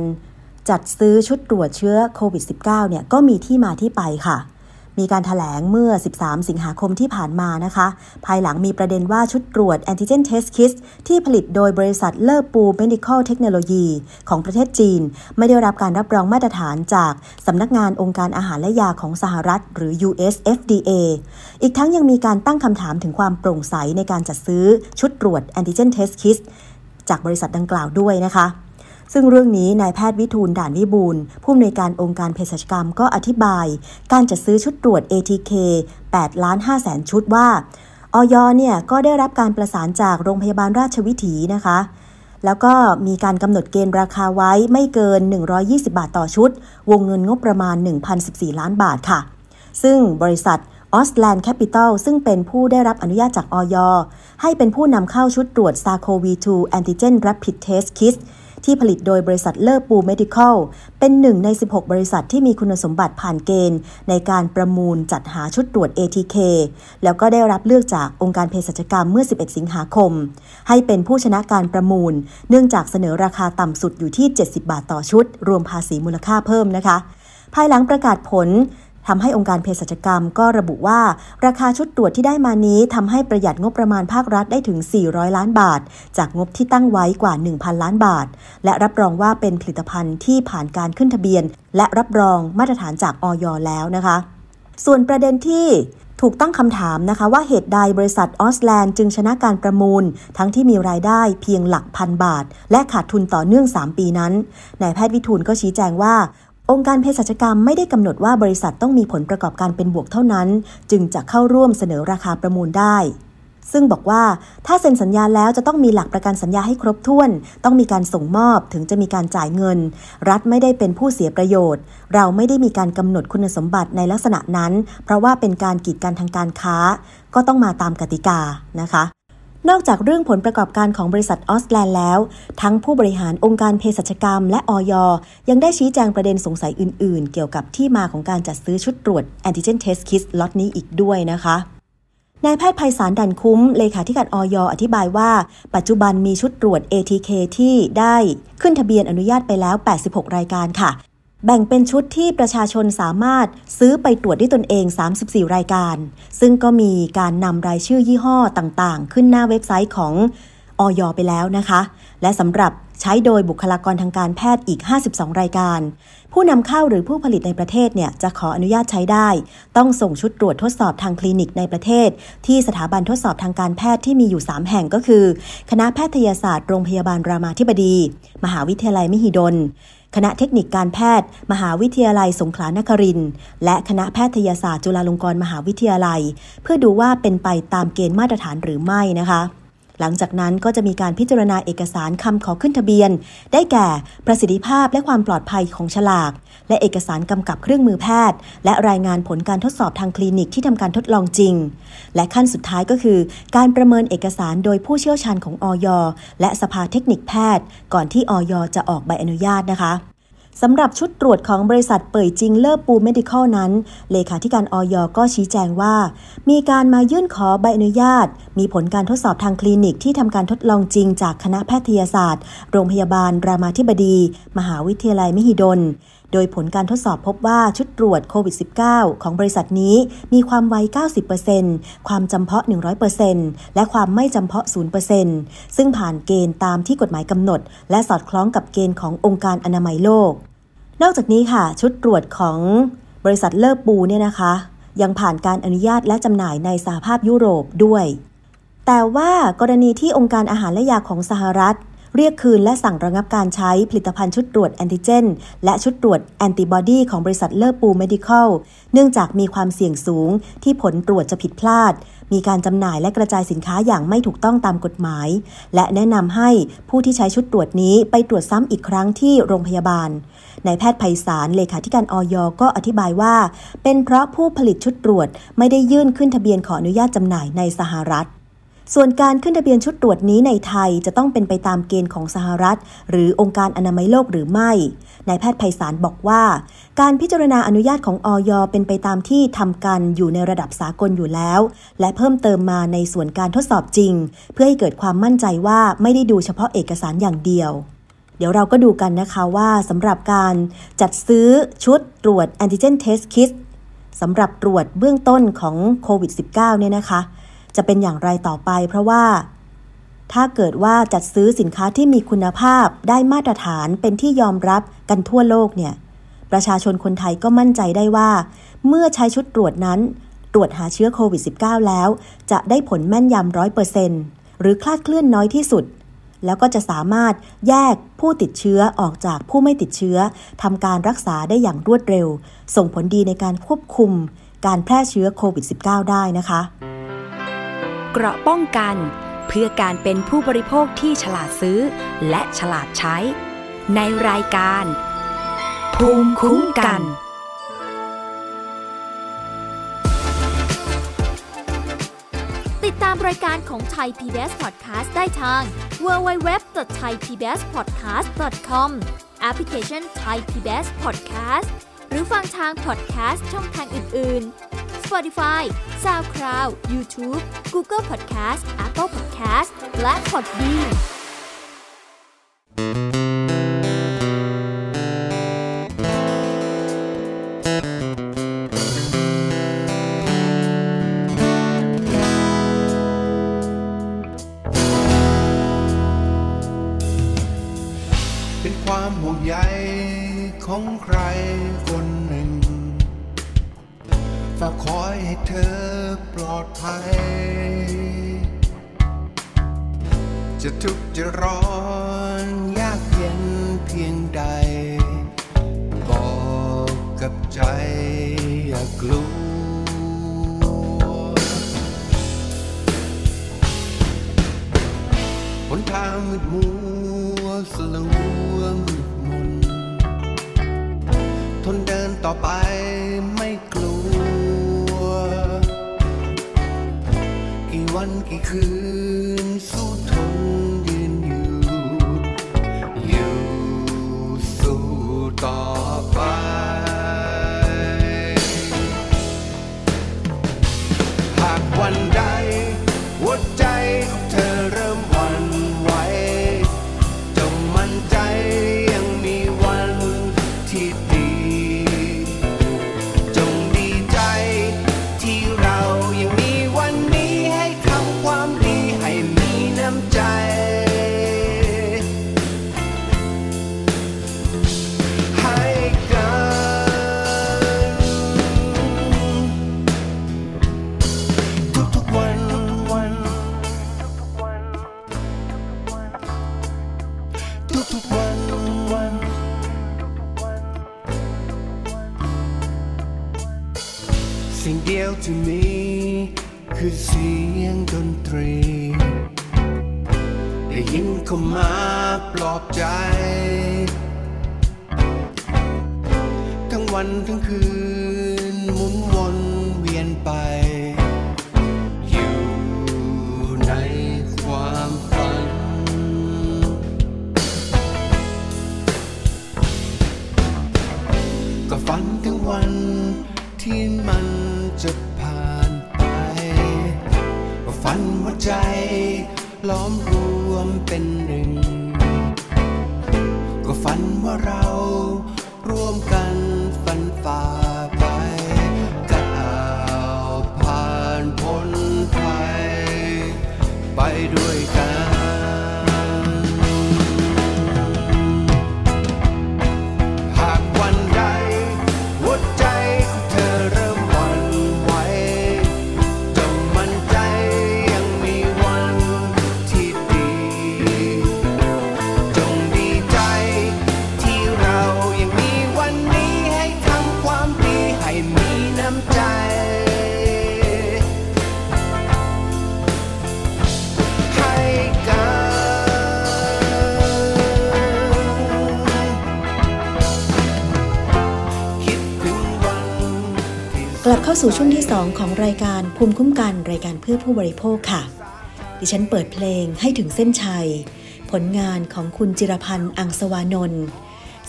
จัดซื้อชุดตรวจเชื้อโควิด -19 เนี่ยก็มีที่มาที่ไปค่ะ มีการถแถลงเมื่อ 13 สิงหาคมที่ผ่านมานะคะ ภายหลังมีประเด็นว่าชุดตรวจ antigen test kit ที่ผลิตโดยบริษัทเลอปู medical technology ของประเทศจีน ไม่ได้รับการรับรองมาตรฐานจากสำนักงานองค์การอาหารและยาของสหรัฐ หรือ US FDA อีกทั้งยังมีการตั้งคำถามถึงความโปร่งใสในการจัดซื้อชุดตรวจ antigen test kit จากบริษัทดังกล่าวด้วยนะคะ ซึ่งเรื่องนี้นายแพทย์วิทูลด่านวิบูลผู้อำนวยการองค์การเภสัชกรรมก็อธิบาย การจัดซื้อชุดตรวจ ATK 8ล้าน5แสนชุดว่าออยเนี่ยก็ได้รับการประสานจากโรงพยาบาลราชวิถีนะคะ แล้วก็มีการกำหนดเกณฑ์ราคาไว้ไม่เกิน 120 บาทต่อชุด วงเงินงบประมาณ 1,014 ล้านบาทค่ะ ซึ่งบริษัทออสท์แลนด์แคปปิตอลซึ่งเป็นผู้ได้รับอนุญาตจากอย. ให้เป็นผู้นำเข้าชุดตรวจ SARS-CoV-2 Antigen Rapid Test Kit ที่ผลิตโดยบริษัทเลอร์ปูเมดิคอลเป็นหนึ่งใน 16 บริษัทที่มีคุณสมบัติผ่านเกณฑ์ ในการประมูลจัดหาชุดตรวจ ATK แล้วก็ได้รับเลือกจากองค์การเภสัชกรรมเมื่อ 11 สิงหาคม ให้เป็นผู้ชนะการประมูล เนื่องจากเสนอราคาต่ำสุดอยู่ที่ 70 บาทต่อชุด รวมภาษีมูลค่าเพิ่มนะคะ ภายหลังประกาศผล ทำให้องค์การเภสัชกรรมก็ระบุว่า ราคาชุดตรวจที่ได้มานี้ทำให้ประหยัดงบประมาณภาครัฐได้ถึง 400 ล้านบาท จากงบที่ตั้งไว้กว่า 1,000 ล้านบาท และรับรองว่าเป็นผลิตภัณฑ์ที่ผ่านการขึ้นทะเบียน และรับรองมาตรฐานจากออยแล้วนะคะ ส่วนประเด็นที่ถูกตั้งคำถามนะคะว่าเหตุใดบริษัทออสแลนด์จึงชนะการประมูล ทั้งที่มีรายได้เพียงหลักพันบาท และขาดทุนต่อเนื่อง 3 ปีนั้นนายแพทย์วิทูลก็ชี้แจงว่า องค์การเภสัชกรรมไม่ได้กำหนดว่าบริษัทต้องมีผลประกอบการเป็นบวกเท่านั้น จึงจะเข้าร่วมเสนอราคาประมูลได้ ซึ่งบอกว่าถ้าเซ็นสัญญาแล้วจะต้องมีหลักประกันสัญญาให้ครบถ้วน ต้องมีการส่งมอบถึงจะมีการจ่ายเงิน รัฐไม่ได้เป็นผู้เสียประโยชน์ เราไม่ได้มีการกำหนดคุณสมบัติในลักษณะนั้น เพราะว่าเป็นการกีดกันทางการค้า ก็ต้องมาตามกติกานะคะ นอกจากเรื่องผลประกอบการของบริษัทออสท์แลนด์แล้ว ทั้งผู้บริหารองค์การเภสัชกรรม และอย. ยังได้ชี้แจงประเด็นสงสัยอื่น ๆ เกี่ยวกับที่มาของการจัดซื้อชุดตรวจ antigen test kit ล็อตนี้อีกด้วยนะคะนายแพทย์ไพศาล ดั่นคุ้ม เลขาธิการอย.อธิบายว่า ปัจจุบันมีชุดตรวจ ATK ที่ได้ขึ้นทะเบียนอนุญาตไปแล้ว 86 รายการค่ะ แบ่งเป็นชุดที่ประชาชนสามารถซื้อไปตรวจด้วยตนเอง 34 รายการ ซึ่งก็มีการนำรายชื่อยี่ห้อต่างๆ ขึ้นหน้าเว็บไซต์ของออยไปแล้วนะคะ และสำหรับใช้โดยบุคลากรทางการแพทย์อีก 52 รายการ ผู้นำเข้าหรือผู้ผลิตในประเทศเนี่ยจะขออนุญาตใช้ได้ ต้องส่งชุดตรวจทดสอบทางคลินิกในประเทศ ที่สถาบันทดสอบทางการแพทย์ที่มีอยู่ 3 แห่งก็คือ คณะแพทยศาสตร์โรงพยาบาลรามาธิบดี มหาวิทยาลัยมหิดล คณะเทคนิคการแพทย์ มหาวิทยาลัยสงขลานครินและคณะแพทยศาสตร์จุฬาลงกรณ์มหาวิทยาลัย เพื่อดูว่าเป็นไปตามเกณฑ์มาตรฐานหรือไม่นะคะ หลังจากนั้นก็จะมีการพิจารณาเอกสารคำขอขึ้นทะเบียน ได้แก่ประสิทธิภาพและความปลอดภัยของฉลาก และเอกสารกำกับเครื่องมือแพทย์ และรายงานผลการทดสอบทางคลินิกที่ทำการทดลองจริง และขั้นสุดท้ายก็คือ การประเมินเอกสารโดยผู้เชี่ยวชาญของอย. และสภาเทคนิคแพทย์ ก่อนที่อย. จะออกใบอนุญาตนะคะ สำหรับชุดตรวจของบริษัทเป่ยจิงเลอร์ปูเมดิคอลนั้น เลขาธิการอย.ก็ชี้แจงว่า มีการมายื่นขอใบอนุญาต มีผลการทดสอบทางคลินิกที่ทำการทดลองจริงจากคณะแพทยศาสตร์ โรงพยาบาล รามาธิบดี มหาวิทยาลัยมหิดล โดยผลการทดสอบพบว่าชุดตรวจโควิด -19 ของบริษัทนี้มีความไว 90%ความจำเพาะ 100%และความไม่จำเพาะ 0%ซึ่งผ่านเกณฑ์ตามที่กฎหมายกำหนด และสอดคล้องกับเกณฑ์ขององค์การอนามัยโลก นอกจากนี้ค่ะ ชุดตรวจของบริษัทเลิศปูเนี่ยนะคะ ยังผ่านการอนุญาตและจำหน่ายในสหภาพยุโรปด้วย แต่ว่ากรณีที่องค์การอาหารและยาของสหรัฐ เรียกคืนและสั่งระงับการใช้ผลิตภัณฑ์ชุดตรวจแอนติเจน และชุดตรวจแอนติบอดีของบริษัทเลอร์ปูเมดิคอลเนื่องจากมีความเสี่ยงสูงที่ผลตรวจจะผิดพลาด มีการจำหน่ายและกระจายสินค้าอย่างไม่ถูกต้องตามกฎหมาย และแนะนำให้ผู้ที่ใช้ชุดตรวจนี้ไปตรวจซ้ำอีกครั้งที่โรงพยาบาลนายแพทย์ไพศาลเลขาธิการอย.ก็อธิบายว่า เป็นเพราะผู้ผลิตชุดตรวจไม่ได้ยื่นขึ้นทะเบียนขออนุญาตจำหน่ายในสหรัฐส่วนการขึ้นทะเบียนชุดตรวจนี้ในไทยจะต้องเป็นไปตามเกณฑ์ของสหรัฐ หรือองค์การอนามัยโลกหรือไม่ นายแพทย์ไพศาลบอกว่า การพิจารณาอนุญาตของออยเป็นไปตามที่ทำกันอยู่ในระดับสากลอยู่แล้ว และเพิ่มเติมมาในส่วนการทดสอบจริง เพื่อให้เกิดความมั่นใจว่าไม่ได้ดูเฉพาะเอกสารอย่างเดียวเดี๋ยวเราก็ดูกันนะคะว่าสำหรับการจัดซื้อชุดตรวจ antigen test kit สำหรับตรวจเบื้องต้นของโควิด -19 เนี่ยนะคะ จะเป็นอย่างไรต่อไปเพราะว่า ถ้าเกิดว่าจัดซื้อสินค้าที่มีคุณภาพได้มาตรฐานเป็นที่ยอมรับกันทั่วโลกเนี่ยประชาชนคนไทยก็มั่นใจได้ว่า เมื่อใช้ชุดตรวจนั้น ตรวจหาเชื้อโควิด -19 แล้ว จะได้ผลแม่นยำร้อยเปอร์เซนต์หรือคลาดเคลื่อนน้อยที่สุด แล้วก็จะสามารถแยกผู้ติดเชื้อออกจากผู้ไม่ติดเชื้อทำการรักษาได้อย่างรวดเร็ว ส่งผลดีในการควบคุม การแพร่เชื้อโควิด -19 ได้นะคะ เกราะป้องกัน เพื่อการเป็นผู้บริโภคที่ฉลาดซื้อ และฉลาดใช้ ในรายการ ภูมิคุ้มกัน ติดตามรายการของไทย PBS Podcast ได้ทาง www.thaipbspodcast.com แอปพลิเคชัน Thai PBS Podcast หรือฟังทางพอดแคสต์ช่องทางอื่น ๆ Spotify SoundCloud YouTube Google Podcast Apple Podcast และ Podbean ครคนหนึ่งฝากคอยให้เธอปลอดภัย จะทุกข์จะร้อนยากเย็นเพียงใด บอกกับใจอย่ากลัวหนทางมืดมัวสลัวมื ทนเดินต่อไปไม่กลัว กี่วันกี่คืน สู่ช่วงที่ 2 ของรายการภูมิคุ้มกันรายการเพื่อผู้บริโภคค่ะ ดิฉันเปิดเพลงให้ถึงเส้นชัย ผลงานของคุณจิรพันธ์อังสวานนท์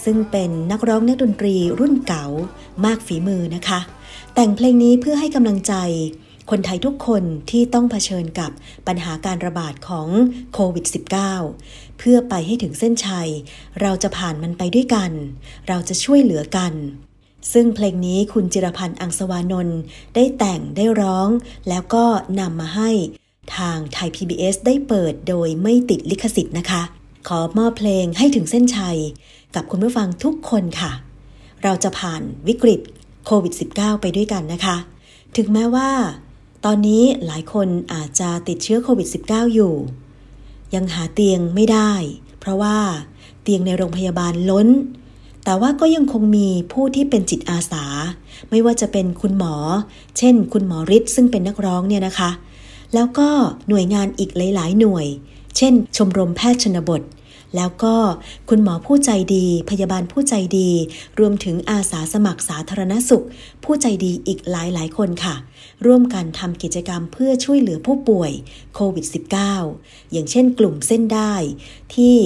ซึ่งเป็นนักร้องนักดนตรีรุ่นเก่ามากฝีมือนะคะ แต่งเพลงนี้เพื่อให้กำลังใจคนไทยทุกคนที่ต้องเผชิญกับปัญหาการระบาดของโควิด -19 เพื่อไปให้ถึงเส้นชัย เราจะผ่านมันไปด้วยกัน เราจะช่วยเหลือกัน ซึ่งเพลงนี้คุณจิรพันธ์อังสวานนท์ได้แต่งได้ร้อง แล้วก็นำมาให้ทางไทย PBS ได้เปิดโดยไม่ติดลิขสิทธิ์นะคะ ขอมอบเพลงให้ถึงเส้นชัย กับคุณผู้ฟังทุกคนค่ะ เราจะผ่านวิกฤตโควิด -19 ไปด้วยกันนะคะ ถึงแม้ว่า ตอนนี้หลายคนอาจจะติดเชื้อโควิด -19 อยู่ ยังหาเตียงไม่ได้ เพราะว่าเตียงในโรงพยาบาลล้น แต่ว่าก็ยังคงมีผู้ที่เป็นจิตอาสา ไม่ว่าจะเป็นคุณหมอ เช่น คุณหมอฤทธิ์ซึ่งเป็นนักร้องเนี่ยนะคะ แล้วก็หน่วยงานอีกหลาย ๆ หน่วย เช่น ชมรมแพทย์ชนบท แล้วก็คุณหมอผู้ใจดี พยาบาลผู้ใจดี รวมถึงอาสาสมัครสาธารณสุข ผู้ใจดีอีกหลายๆคนค่ะ ร่วมกันทำกิจกรรมเพื่อช่วยเหลือผู้ป่วยโควิด -19 อย่างเช่นกลุ่มเส้นได้ที่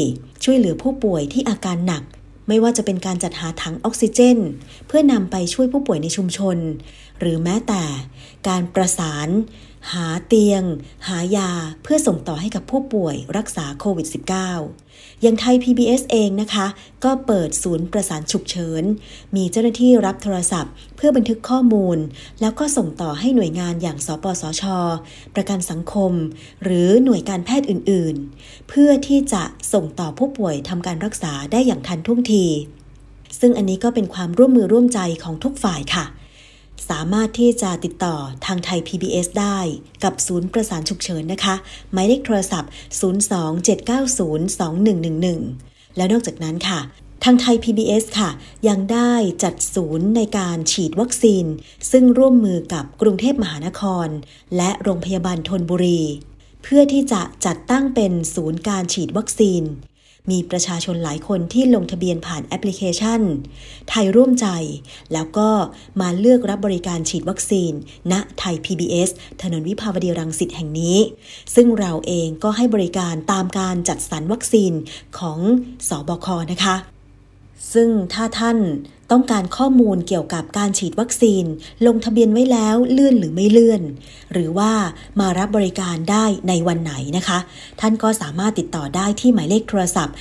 ช่วยเหลือผู้ป่วยที่อาการหนัก ไม่ว่าจะเป็นการจัดหาถังออกซิเจน เพื่อนำไปช่วยผู้ป่วยในชุมชน หรือแม้แต่การประสาน หาเตียง หายาเพื่อส่งต่อให้กับผู้ป่วยรักษาโควิด -19 อย่างไทย PBS เองนะคะ ก็เปิดศูนย์ประสานฉุกเฉิน มีเจ้าหน้าที่รับโทรศัพท์ เพื่อบันทึกข้อมูล แล้วก็ส่งต่อให้หน่วยงานอย่างสปสช ประกันสังคม หรือหน่วยการแพทย์อื่นๆ เพื่อที่จะส่งต่อผู้ป่วยทำการรักษาได้อย่างทันท่วงที ซึ่งอันนี้ก็เป็นความร่วมมือร่วมใจของทุกฝ่ายค่ะ สามารถที่จะติดต่อทางไทย PBS ได้กับศูนย์ประสานฉุกเฉินนะคะ หมายเลขโทรศัพท์ 027902111 แล้วนอกจากนั้นค่ะ ทางไทย PBS ค่ะ ยังได้จัดศูนย์ในการฉีดวัคซีน ซึ่งร่วมมือกับกรุงเทพมหานคร และโรงพยาบาลทนบุรี เพื่อที่จะจัดตั้งเป็นศูนย์การฉีดวัคซีน มีประชาชนหลายคนที่ลงทะเบียนผ่านแอปพลิเคชัน ไทยร่วมใจ แล้วก็มาเลือกรับบริการฉีดวัคซีน ณไทย PBS ถนนวิภาวดีรังสิตแห่งนี้ ซึ่งเราเองก็ให้บริการตามการจัดสรรวัคซีนของสอบคนะคะ ซึ่งถ้าท่านต้องการข้อมูลเกี่ยวกับการฉีดวัคซีน ลงทะเบียนไว้แล้วเลื่อนหรือไม่เลื่อน หรือว่ามารับบริการได้ในวันไหนนะคะ ท่านก็สามารถติดต่อได้ที่หมายเลขโทรศัพท์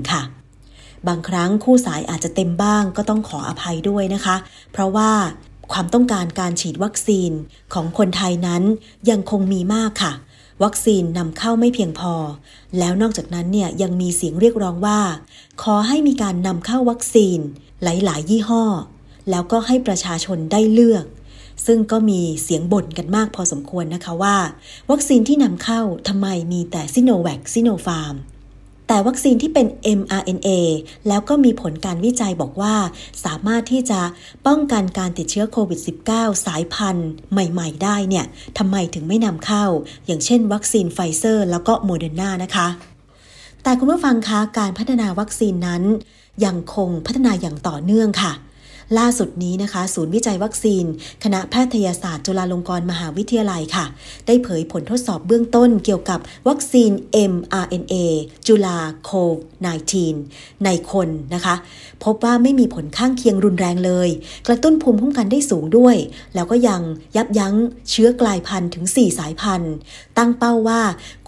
027902111 ค่ะ บางครั้งคู่สายอาจจะเต็มบ้างก็ต้องขออภัยด้วยนะคะ เพราะว่าความต้องการการฉีดวัคซีนของคนไทยนั้นยังคงมีมากค่ะ วัคซีนนำเข้าไม่เพียงพอ แล้วนอกจากนั้นเนี่ยยังมีเสียงเรียกร้องว่า ขอให้มีการนำเข้าวัคซีนหลาย ๆ ยี่ห้อ แล้วก็ให้ประชาชนได้เลือก ซึ่งก็มีเสียงบ่นกันมากพอสมควรนะคะว่า วัคซีนที่นำเข้าทำไมมีแต่ซิโนแวคซิโนฟาร์ม แต่วัคซีนที่เป็น mRNA แล้วก็มีผลการวิจัยบอกว่า สามารถที่จะป้องกันการติดเชื้อโควิด -19 สายพันธุ์ใหม่ ๆ ได้เนี่ยทำไมถึงไม่นำเข้า อย่างเช่น วัคซีนไฟเซอร์ แล้วก็โมเดอร์นานะคะ แต่คุณผู้ฟังคะการพัฒนาวัคซีนนั้น ยังคงพัฒนาอย่างต่อเนื่องค่ะ ล่าสุดนี้นะคะ ศูนย์วิจัยวัคซีน คณะแพทยศาสตร์จุฬาลงกรณ์มหาวิทยาลัยค่ะ ได้เผยผลทดสอบเบื้องต้นเกี่ยวกับวัคซีน mRNA จุฬาโควิด -19 ในคนนะคะ พบว่าไม่มีผลข้างเคียงรุนแรงเลย กระตุ้นภูมิคุ้มกันได้สูงด้วย แล้วก็ยังยับยั้งเชื้อกลายพันธุ์ถึง 4 สายพันธุ์ ตั้งเป้าว่า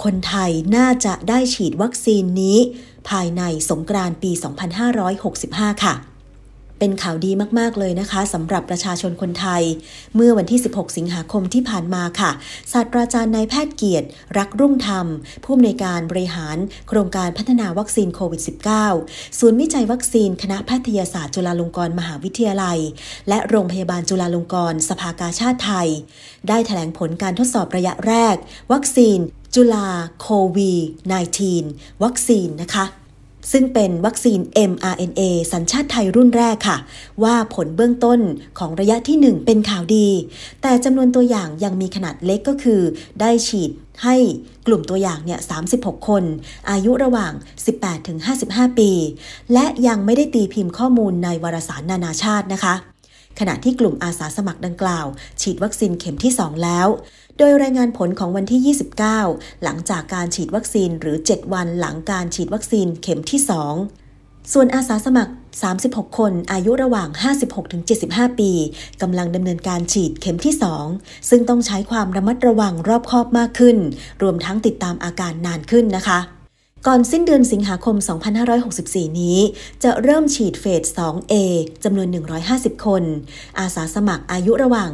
คนไทยน่าจะได้ฉีดวัคซีนนี้ ภายในสงกรานต์ปี 2565 ค่ะ เป็นข่าวดีมาก ๆ เลยนะคะสำหรับประชาชนคนไทย เมื่อวันที่ 16 สิงหาคมที่ผ่านมาค่ะ ศาสตราจารย์นายแพทย์เกียรติ รักรุ่งธรรม ผู้อำนวยการบริหารโครงการพัฒนาวัคซีนโควิด -19 ศูนย์วิจัยวัคซีนคณะแพทยศาสตร์จุฬาลงกรณ์มหาวิทยาลัย และโรงพยาบาลจุฬาลงกรณ์สภากาชาติไทย ได้แถลงผลการทดสอบระยะแรก วัคซีน จุฬาโควี 19 วัคซีนนะคะ ซึ่งเป็นวัคซีน mRNA สัญชาติไทยรุ่นแรกค่ะ ว่าผลเบื้องต้นของระยะที่ 1 เป็นข่าวดี แต่จำนวนตัวอย่างยังมีขนาดเล็กก็คือ ได้ฉีดให้กลุ่มตัวอย่างเนี่ย 36 คน อายุระหว่าง 18-55 ปี และยังไม่ได้ตีพิมพ์ข้อมูลในวารสารนานาชาตินะคะ ขณะที่กลุ่มอาสาสมัครดังกล่าว ฉีดวัคซีนเข็มที่ 2 แล้ว โดยรายงานผลของวันที่ 29 หลังจากการฉีดวัคซีนหรือ 7 วันหลังการฉีดวัคซีนเข็มที่ 2 ส่วนอาสาสมัคร 36 คนอายุระหว่าง 56-75 ปีกำลังดำเนินการฉีดเข็มที่ 2 ซึ่งต้องใช้ความระมัดระวังรอบคอบมากขึ้น รวมทั้งติดตามอาการนานขึ้นนะคะ ก่อนสิ้นเดือนสิงหาคม 2564 นี้ จะเริ่มฉีดเฟส 2A จำนวน 150 คน อาสาสมัครอายุระหว่าง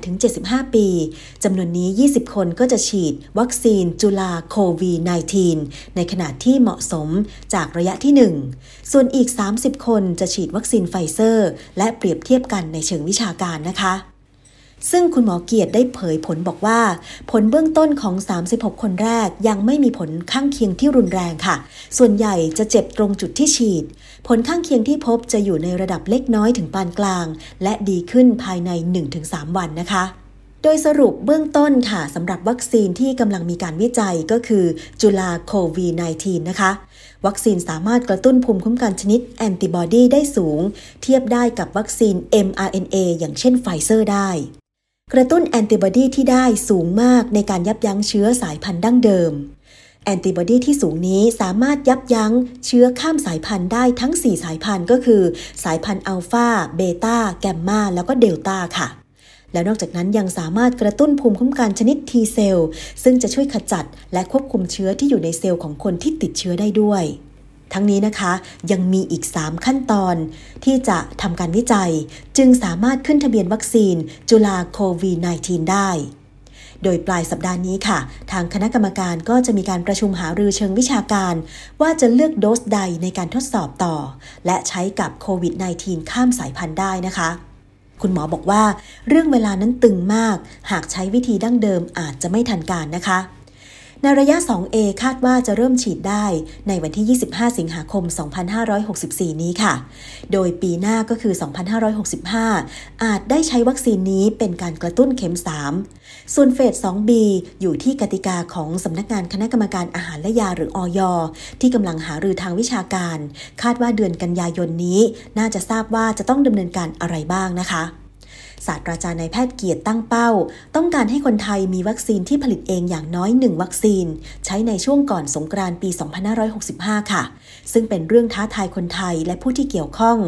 18-75 ปี จำนวนนี้ 20 คนก็จะฉีดวัคซีนจุลาโควี19ในขนาดที่เหมาะสมจากระยะที่ 1 ส่วนอีก 30 คนจะฉีดวัคซีนไฟเซอร์ และเปรียบเทียบกันในเชิงวิชาการนะคะ ซึ่งคุณหมอเกียรติได้เผยผลบอกว่า ผลเบื้องต้นของ 36 คนแรกยังไม่มีผลข้างเคียงที่รุนแรงค่ะ ส่วนใหญ่จะเจ็บตรงจุดที่ฉีด ผลข้างเคียงที่พบจะอยู่ในระดับเล็กน้อยถึงปานกลาง และดีขึ้นภายใน 1-3 วันนะคะโดยสรุปเบื้องต้นค่ะสำหรับวัคซีนที่กำลังมีการวิจัยก็คือ ChulaCov19นะคะ วัคซีนสามารถกระตุ้นภูมิคุ้มกันชนิดแอนติบอดีได้สูง เทียบได้กับวัคซีน mRNA อย่างเช่นไฟเซอร์ได้ กระตุ้นแอนติบอดีที่ได้สูงมากในการยับยั้งเชื้อสายพันธุ์ดั้งเดิม แอนติบอดีที่สูงนี้สามารถยับยั้งเชื้อข้ามสายพันธุ์ได้ทั้ง 4 สายพันธุ์ก็คือ สายพันธุ์อัลฟา เบต้า แกมมา แล้วก็เดลต้าค่ะแล้วนอกจากนั้นยังสามารถกระตุ้นภูมิคุ้มกันชนิด T เซลล์ซึ่งจะช่วยขจัดและควบคุมเชื้อที่อยู่ในเซลล์ของคนที่ติดเชื้อได้ด้วย ทั้งนี้นะคะยังมีอีก 3 ขั้นตอน ที่จะทำการวิจัย จึงสามารถขึ้นทะเบียนวัคซีน จุลาโควี19 ได้โดยปลายสัปดาห์นี้ค่ะ ทางคณะกรรมการก็จะมีการประชุมหารือเชิงวิชาการ ว่าจะเลือกโดสใดในการทดสอบต่อ และใช้กับโควิด -19 ข้ามสายพันธุ์ได้นะคะ คุณหมอบอกว่า เรื่องเวลานั้นตึงมาก หากใช้วิธีดั้งเดิมอาจจะไม่ทันการนะคะ ในระยะ 2A คาดว่าจะเริ่มฉีดได้ในวันที่ 25 สิงหาคม 2564 นี้ค่ะ โดยปีหน้าก็คือ 2565 อาจได้ใช้วัคซีนนี้เป็นการกระตุ้นเข็ม 3 ส่วนเฟส 2B อยู่ที่กติกาของสำนักงานคณะกรรมการอาหารและยาหรืออยที่กำลังหารือทางวิชาการ คาดว่าเดือนกันยายนนี้ น่าจะทราบว่าจะต้องดำเนินการอะไรบ้างนะคะ ศาสตราจารย์นายแพทย์เกียรติตั้งเป้า ต้องการให้คนไทยมีวัคซีนที่ผลิตเองอย่างน้อยหนึ่งวัคซีน ใช้ในช่วงก่อนสงกรานต์ปี 2565 ค่ะ ซึ่งเป็นเรื่องท้าทายคนไทยและผู้ที่เกี่ยวข้อง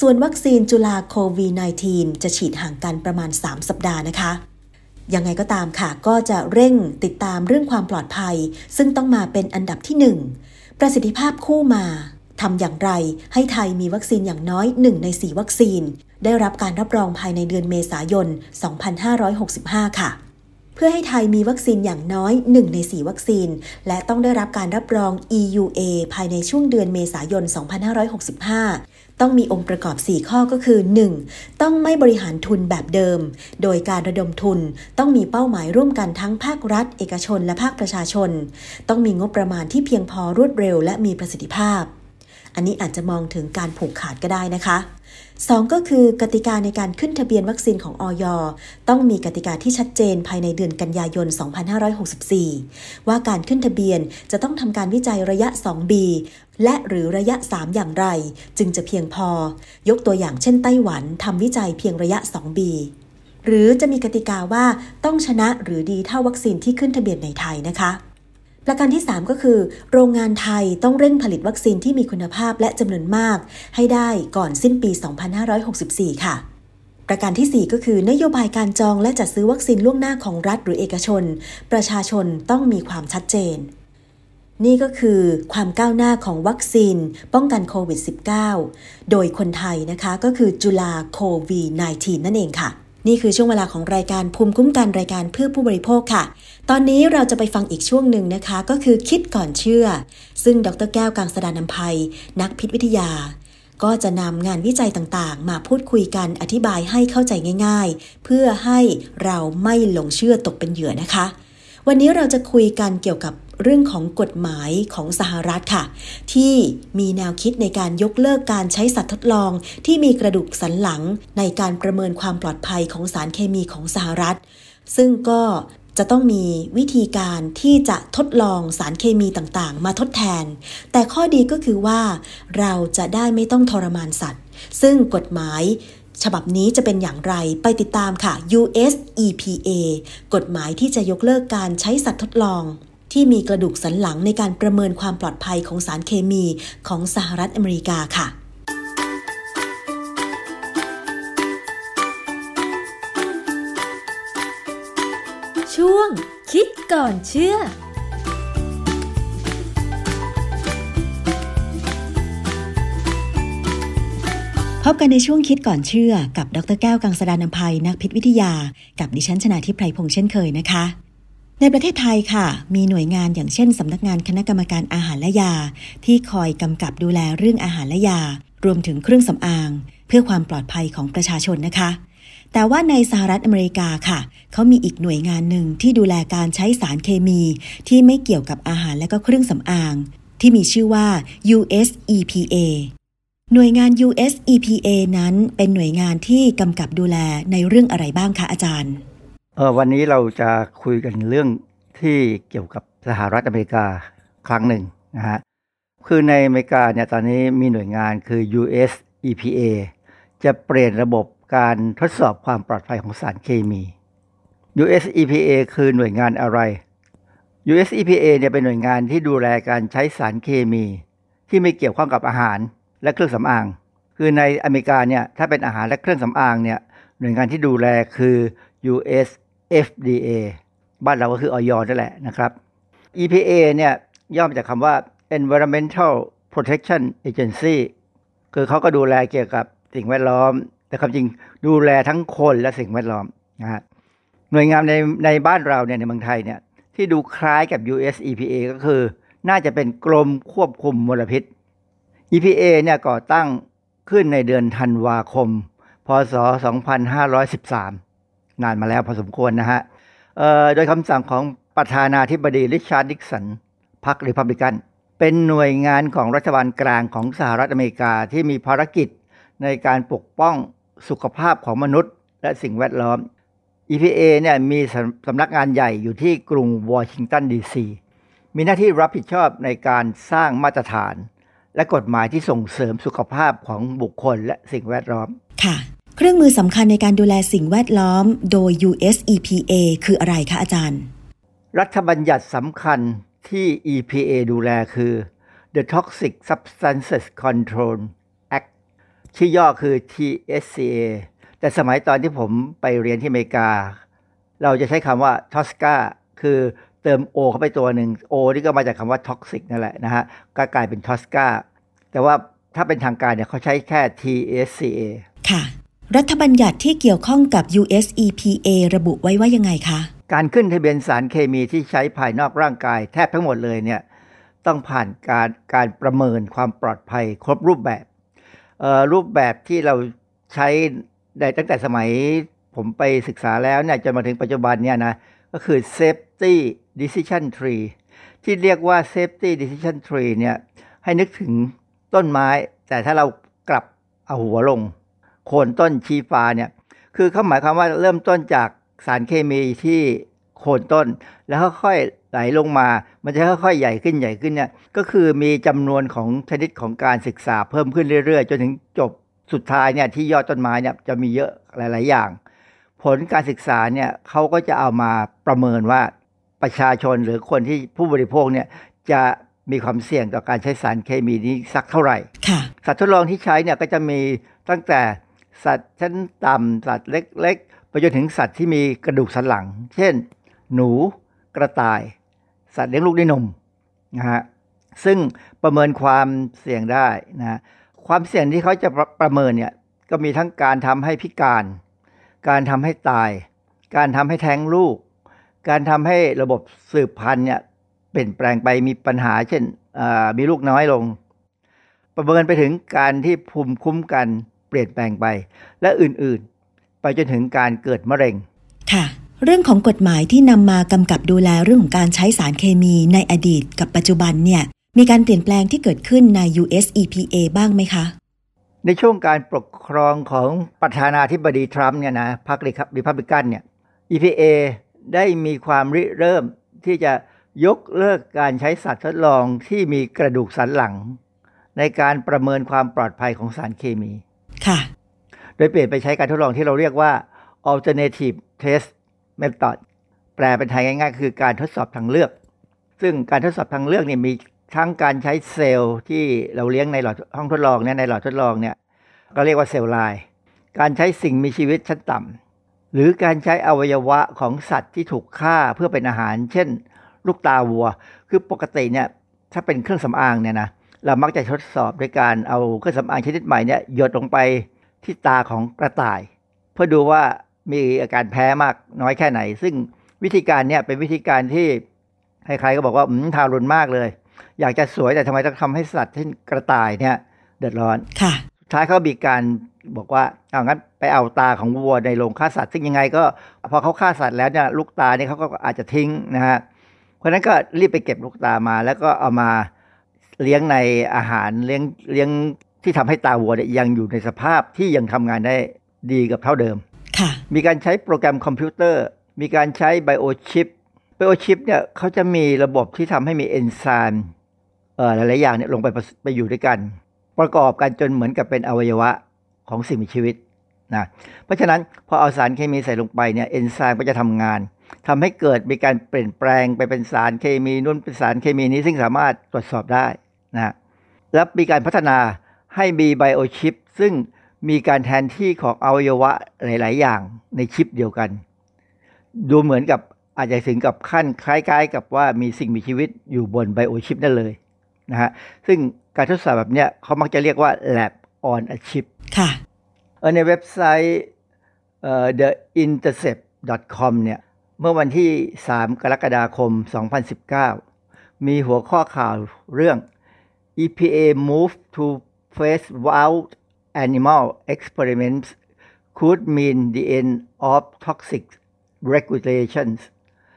ส่วนวัคซีนจุลาโควี19 จะฉีดห่างกันประมาณ 3 สัปดาห์นะคะยังไงก็ตามค่ะ ก็จะเร่งติดตามเรื่องความปลอดภัย ซึ่งต้องมาเป็นอันดับที่ 1 ประสิทธิภาพคู่มา ทำอย่างไรให้ไทยมีวัคซีนอย่างน้อย 1 ใน 4 วัคซีน ได้รับการรับรองภายในเดือนเมษายน 2565 ค่ะ เพื่อให้ไทยมีวัคซีนอย่างน้อย 1 ใน 4 วัคซีน และต้องได้รับการรับรอง EUA ภายในช่วงเดือนเมษายน 2565ต้องมีองค์ประกอบ 4 ข้อก็คือ 1. ต้องไม่บริหารทุนแบบเดิม โดยการระดมทุนต้องมีเป้าหมายร่วมกันทั้งภาครัฐ เอกชนและภาคประชาชน ต้องมีงบประมาณที่เพียงพอรวดเร็วและมีประสิทธิภาพ อันนี้อาจจะมองถึงการผูกขาดก็ได้นะคะ 2 ก็คือกติกาในการขึ้นทะเบียนวัคซีนของออยต้องมีกติกาที่ชัดเจนภายในเดือนกันยายน 2564 ว่าการขึ้นทะเบียนจะต้องทำการวิจัยระยะ 2B และหรือระยะ 3 อย่างไร จึงจะเพียงพอ ยกตัวอย่างเช่นไต้หวันทำวิจัยเพียงระยะ 2B หรือจะมีกติกาว่าต้องชนะหรือดีเท่าวัคซีนที่ขึ้นทะเบียนในไทยนะคะ ประการที่ 3 ก็คือ โรงงานไทยต้องเร่งผลิตวัคซีนที่มีคุณภาพและจำนวนมาก ให้ได้ก่อนสิ้นปี 2564 ค่ะ ประการที่ 4 ก็คือนโยบายการจองและจัดซื้อวัคซีนล่วงหน้าของรัฐหรือเอกชน ประชาชนต้องมีความชัดเจน นี่ก็คือความก้าวหน้าของวัคซีน ป้องกันโควิด -19 โดยคนไทยนะคะก็คือจุฬาโควี -19 นั่นเองค่ะนี่คือช่วงเวลาของรายการภูมิคุ้มกันรายการเพื่อผู้บริโภคค่ะ ตอนนี้เราจะไปฟังอีกช่วงหนึ่งนะคะ ก็คือคิดก่อนเชื่อ ซึ่งดรแก้วกังสดานนภัย นักพิษวิทยา ก็จะนำงานวิจัยต่างๆ มาพูดคุยกันอธิบายให้เข้าใจง่าย ๆ เพื่อให้เราไม่หลงเชื่อตกเป็นเหยื่อนะคะ วันนี้เราจะคุยกันเกี่ยวกับเรื่องของกฎหมายของสหรัฐค่ะ ที่มีแนวคิดในการยกเลิกการใช้สัตว์ทดลอง ที่มีกระดูกสันหลังในการประเมินความปลอดภัยของสารเคมีของสหรัฐ ซึ่งก็ จะต้องมีวิธีการที่จะทดลองสารเคมีต่างๆ มาทดแทน แต่ข้อดีก็คือว่า เราจะได้ไม่ต้องทรมานสัตว์ ซึ่งกฎหมายฉบับนี้จะเป็นอย่างไรไปติดตามค่ะ US EPA กฎหมายที่จะยกเลิกการใช้สัตว์ทดลอง ที่มีกระดูกสันหลังในการประเมินความปลอดภัยของสารเคมีของสหรัฐอเมริกาค่ะ คิดก่อนเชื่อ พบกันในช่วงคิดก่อนเชื่อ กับดรแก้วกังสดานนภัยนักพิษวิทยา กับดิฉันชนาทิพไพรพงษ์เช่นเคยนะคะ ในประเทศไทยค่ะ มีหน่วยงานอย่างเช่นสำนักงานคณะกรรมการอาหารและยา ที่คอยกำกับดูแลเรื่องอาหารและยารวมถึงเครื่องสำอาง เพื่อความปลอดภัยของประชาชนนะคะ แต่ว่าในสหรัฐอเมริกาค่ะ เขามีอีกหน่วยงานหนึ่งที่ดูแลการใช้สารเคมีที่ไม่เกี่ยวกับอาหารและก็เครื่องสำอาง ที่มีชื่อว่า US EPA หน่วยงาน US EPA นั้นเป็นหน่วยงานที่กำกับดูแลในเรื่องอะไรบ้างคะอาจารย์เออวันนี้เราจะคุยกันเรื่องที่เกี่ยวกับสหรัฐอเมริกาครั้งหนึ่งนะฮะคือในอเมริกาเนี่ยตอนนี้มีหน่วยงานคือ US EPA จะเปลี่ยนระบบ การทดสอบความปลอดภัยของสารเคมี US EPA คือหน่วยงานอะไร US EPA เนี่ยเป็นหน่วยงานที่ดูแลการใช้สารเคมี ที่ไม่เกี่ยวข้องกับอาหารและเครื่องสำอาง คือในอเมริกาเนี่ยถ้าเป็นอาหารและเครื่องสำอางเนี่ยหน่วยงานที่ดูแลคือ US FDA บ้านเราก็คือออยนั่นแหละนะครับ EPA เนี่ยย่อมาจากคำว่า Environmental Protection Agency คือเขาก็ดูแลเกี่ยวกับสิ่งแวดล้อม แต่ความจริงดูแลทั้งคนและสิ่งแวดล้อมนะฮะหน่วยงานในในบ้านเราเนี่ยในเมืองไทยเนี่ยที่ดูคล้ายกับ US EPA ก็คือ น่าจะเป็นกรมควบคุมมลพิษ EPA เนี่ยก่อตั้งขึ้นในเดือนธันวาคม พศ 2513 นานมาแล้วพอสมควรนะฮะโดยคำสั่งของประธานาธิบดีริชาร์ดนิกสันพรรคริพับลิกัน เป็นหน่วยงานของรัฐบาลกลางของสหรัฐอเมริกาที่มีภารกิจในการปกป้อง สุขภาพของมนุษย์ และสิ่งแวดล้อม EPA เนี่ยมีสำนักงานใหญ่อยู่ที่กรุงวอชิงตันดีซีมีหน้าที่รับผิดชอบในการสร้างมาตรฐาน และกฎหมายที่ส่งเสริมสุขภาพของบุคคลและสิ่งแวดล้อม ค่ะ เครื่องมือสำคัญในการดูแลสิ่งแวดล้อม โดย US EPA คืออะไรคะอาจารย์ รัฐบัญญัติสำคัญที่ EPA ดูแลคือ The Toxic Substances Control Act ชื่อย่อคือ TSCA แต่สมัยตอนที่ผมไปเรียนที่อเมริกา เราจะใช้คำว่า TOSCA คือเติม O เข้าไปตัวหนึ่ง O นี่ก็มาจากคำว่า toxic นั่นแหละนะฮะก็กลายเป็น TOSCA แต่ว่าถ้าเป็นทางการเนี่ยเขาใช้แค่ TSCA ค่ะ รัฐบัญญัติที่เกี่ยวข้องกับ US EPA ระบุไว้ว่ายังไงคะ การขึ้นทะเบียนสารเคมีที่ใช้ภายนอกร่างกายแทบทั้งหมดเลยเนี่ยต้องผ่านการการประเมินความปลอดภัยครบรูปแบบเอ่อ รูปแบบที่เราใช้ได้ตั้งแต่สมัยผมไปศึกษาแล้วเนี่ยจนมาถึงปัจจุบันเนี่ยนะก็คือ safety decision tree ที่เรียกว่า safety decision tree เนี่ยให้นึกถึงต้นไม้ แต่ถ้าเรากลับเอาหัวลง โคนต้นชีฟ้าเนี่ยคือเขาหมายความว่าเริ่มต้นจากสารเคมีที่โคนต้น แล้วค่อยๆไหลลงมา มันจะค่อยๆใหญ่ขึ้นใหญ่ขึ้นเนี่ยก็คือมีจำนวนของชนิดของการศึกษาเพิ่มขึ้นเรื่อยๆ จนถึงจบสุดท้ายเนี่ยที่ยอดต้นไม้เนี่ยจะมีเยอะหลาย ๆ อย่าง ผลการศึกษาเนี่ยเขาก็จะเอามาประเมินว่าประชาชนหรือคนที่ผู้บริโภคเนี่ยจะมีความเสี่ยงต่อการใช้สารเคมีนี้สักเท่าไหร่ค่ะสัตว์ทดลองที่ใช้เนี่ยก็จะมีตั้งแต่สัตว์ชั้นต่ำสัตว์เล็กๆไปจนถึงสัตว์ที่มีกระดูกสันหลัง เช่น หนูกระต่าย สัตว์เลี้ยงลูกด้วยนมนะฮะซึ่งประเมินความเสี่ยงได้นะความเสี่ยงที่เขาจะประประเมินเนี่ยก็มีทั้งการทำให้พิการ การทำให้ตาย การทำให้แท้งลูก การทำให้ระบบสืบพันธุ์เนี่ยเปลี่ยนแปลงไปมีปัญหาเช่นมีลูกน้อยลง ประเมินไปถึงการที่ภูมิคุ้มกันเปลี่ยนแปลงไป และอื่นๆ ไปจนถึงการเกิดมะเร็งค่ะ เรื่องของกฎหมายที่นำมากำกับดูแลเรื่องของการใช้สารเคมีในอดีตกับปัจจุบันเนี่ยมีการเปลี่ยนแปลงที่เกิดขึ้นใน US EPA บ้างไหมคะ ในช่วงการปกครองของประธานาธิบดีทรัมป์เนี่ยนะพรรคริพับลิกันเนี่ย EPA ได้มีความริเริ่มที่จะยกเลิกการใช้สัตว์ทดลองที่มีกระดูกสันหลัง ในการประเมินความปลอดภัยของสารเคมี ค่ะ โดยเปลี่ยนไปใช้การทดลองที่เราเรียกว่า alternative test method แปลเป็นไทยง่ายๆ คือการทดสอบทางเลือก ซึ่งการทดสอบทางเลือกเนี่ยมีทั้งการใช้เซลล์ที่เราเลี้ยงในหลอดห้องทดลองเนี่ยในหลอดทดลองเนี่ยก็เรียกว่าเซลล์ไลน์การใช้สิ่งมีชีวิตชั้นต่ำหรือการใช้อวัยวะของสัตว์ที่ถูกฆ่าเพื่อเป็นอาหาร เช่น ลูกตาวัว คือปกติเนี่ยถ้าเป็นเครื่องสำอางเนี่ยนะเรามักจะทดสอบด้วยการเอาเครื่องสำอางชนิดใหม่เนี่ยหยดลงไปที่ตาของกระต่าย เพื่อดูว่า มีอาการแพ้มากน้อยแค่ไหน ซึ่งวิธีการเนี่ยเป็นวิธีการที่ใครๆก็บอกว่าอืมทารุณมากเลย อยากจะสวยแต่ทำไมต้องทำให้สัตว์เช่นกระต่ายเนี่ย เดือดร้อนค่ะสุดท้ายเขามีการบอกว่าเอางั้นไปเอาตาของวัวในโรงฆ่าสัตว์ ซึ่งยังไงก็พอเขาฆ่าสัตว์แล้วเนี่ยลูกตาเนี่ยเขาก็อาจจะทิ้งนะฮะเพราะฉะนั้นก็รีบไปเก็บลูกตามา แล้วก็เอามาเลี้ยงในอาหารเลี้ยงเลี้ยงที่ทำให้ตาวัวเนี่ยยังอยู่ในสภาพที่ยังทำงานได้ดีกับเท่าเดิมค่ะ มีการใช้โปรแกรมคอมพิวเตอร์ มีการใช้ biochip biochip เนี่ยเขาจะมีระบบที่ทำให้มีเอนไซม์เอ่อหลาย ๆ อย่างเนี่ยลงไปไปอยู่ด้วยกัน ประกอบกันจนเหมือนกับเป็นอวัยวะของสิ่งมีชีวิตนะเพราะฉะนั้นพอเอาสารเคมีใส่ลงไปเนี่ยเอนไซม์ก็จะทำงานทำให้เกิดมีการเปลี่ยนแปลงไปเป็นสารเคมีนู้นเป็นสารเคมีนี้ซึ่งสามารถตรวจสอบได้นะแล้วมีการพัฒนาให้มีไบโอชิปซึ่ง มีการแทนที่ของอวัยวะหลาย ๆ อย่างในชิปเดียวกัน ดูเหมือนกับอาจจะถึงกับขั้นคล้าย ๆ กับว่ามีสิ่งมีชีวิตอยู่บนไบโอชิปนั่นเลยนะฮะซึ่งการทดสอบแบบเนี้ยเขามักจะเรียกว่า lab on a chip ค่ะเอ่อในเว็บไซต์เอ่อ theintercept.com เนี่ยเมื่อวันที่ 3 กรกฎาคม 2019 มีหัวข้อข่าวเรื่อง EPA move to phase out animal experiments could mean the end of toxic regulations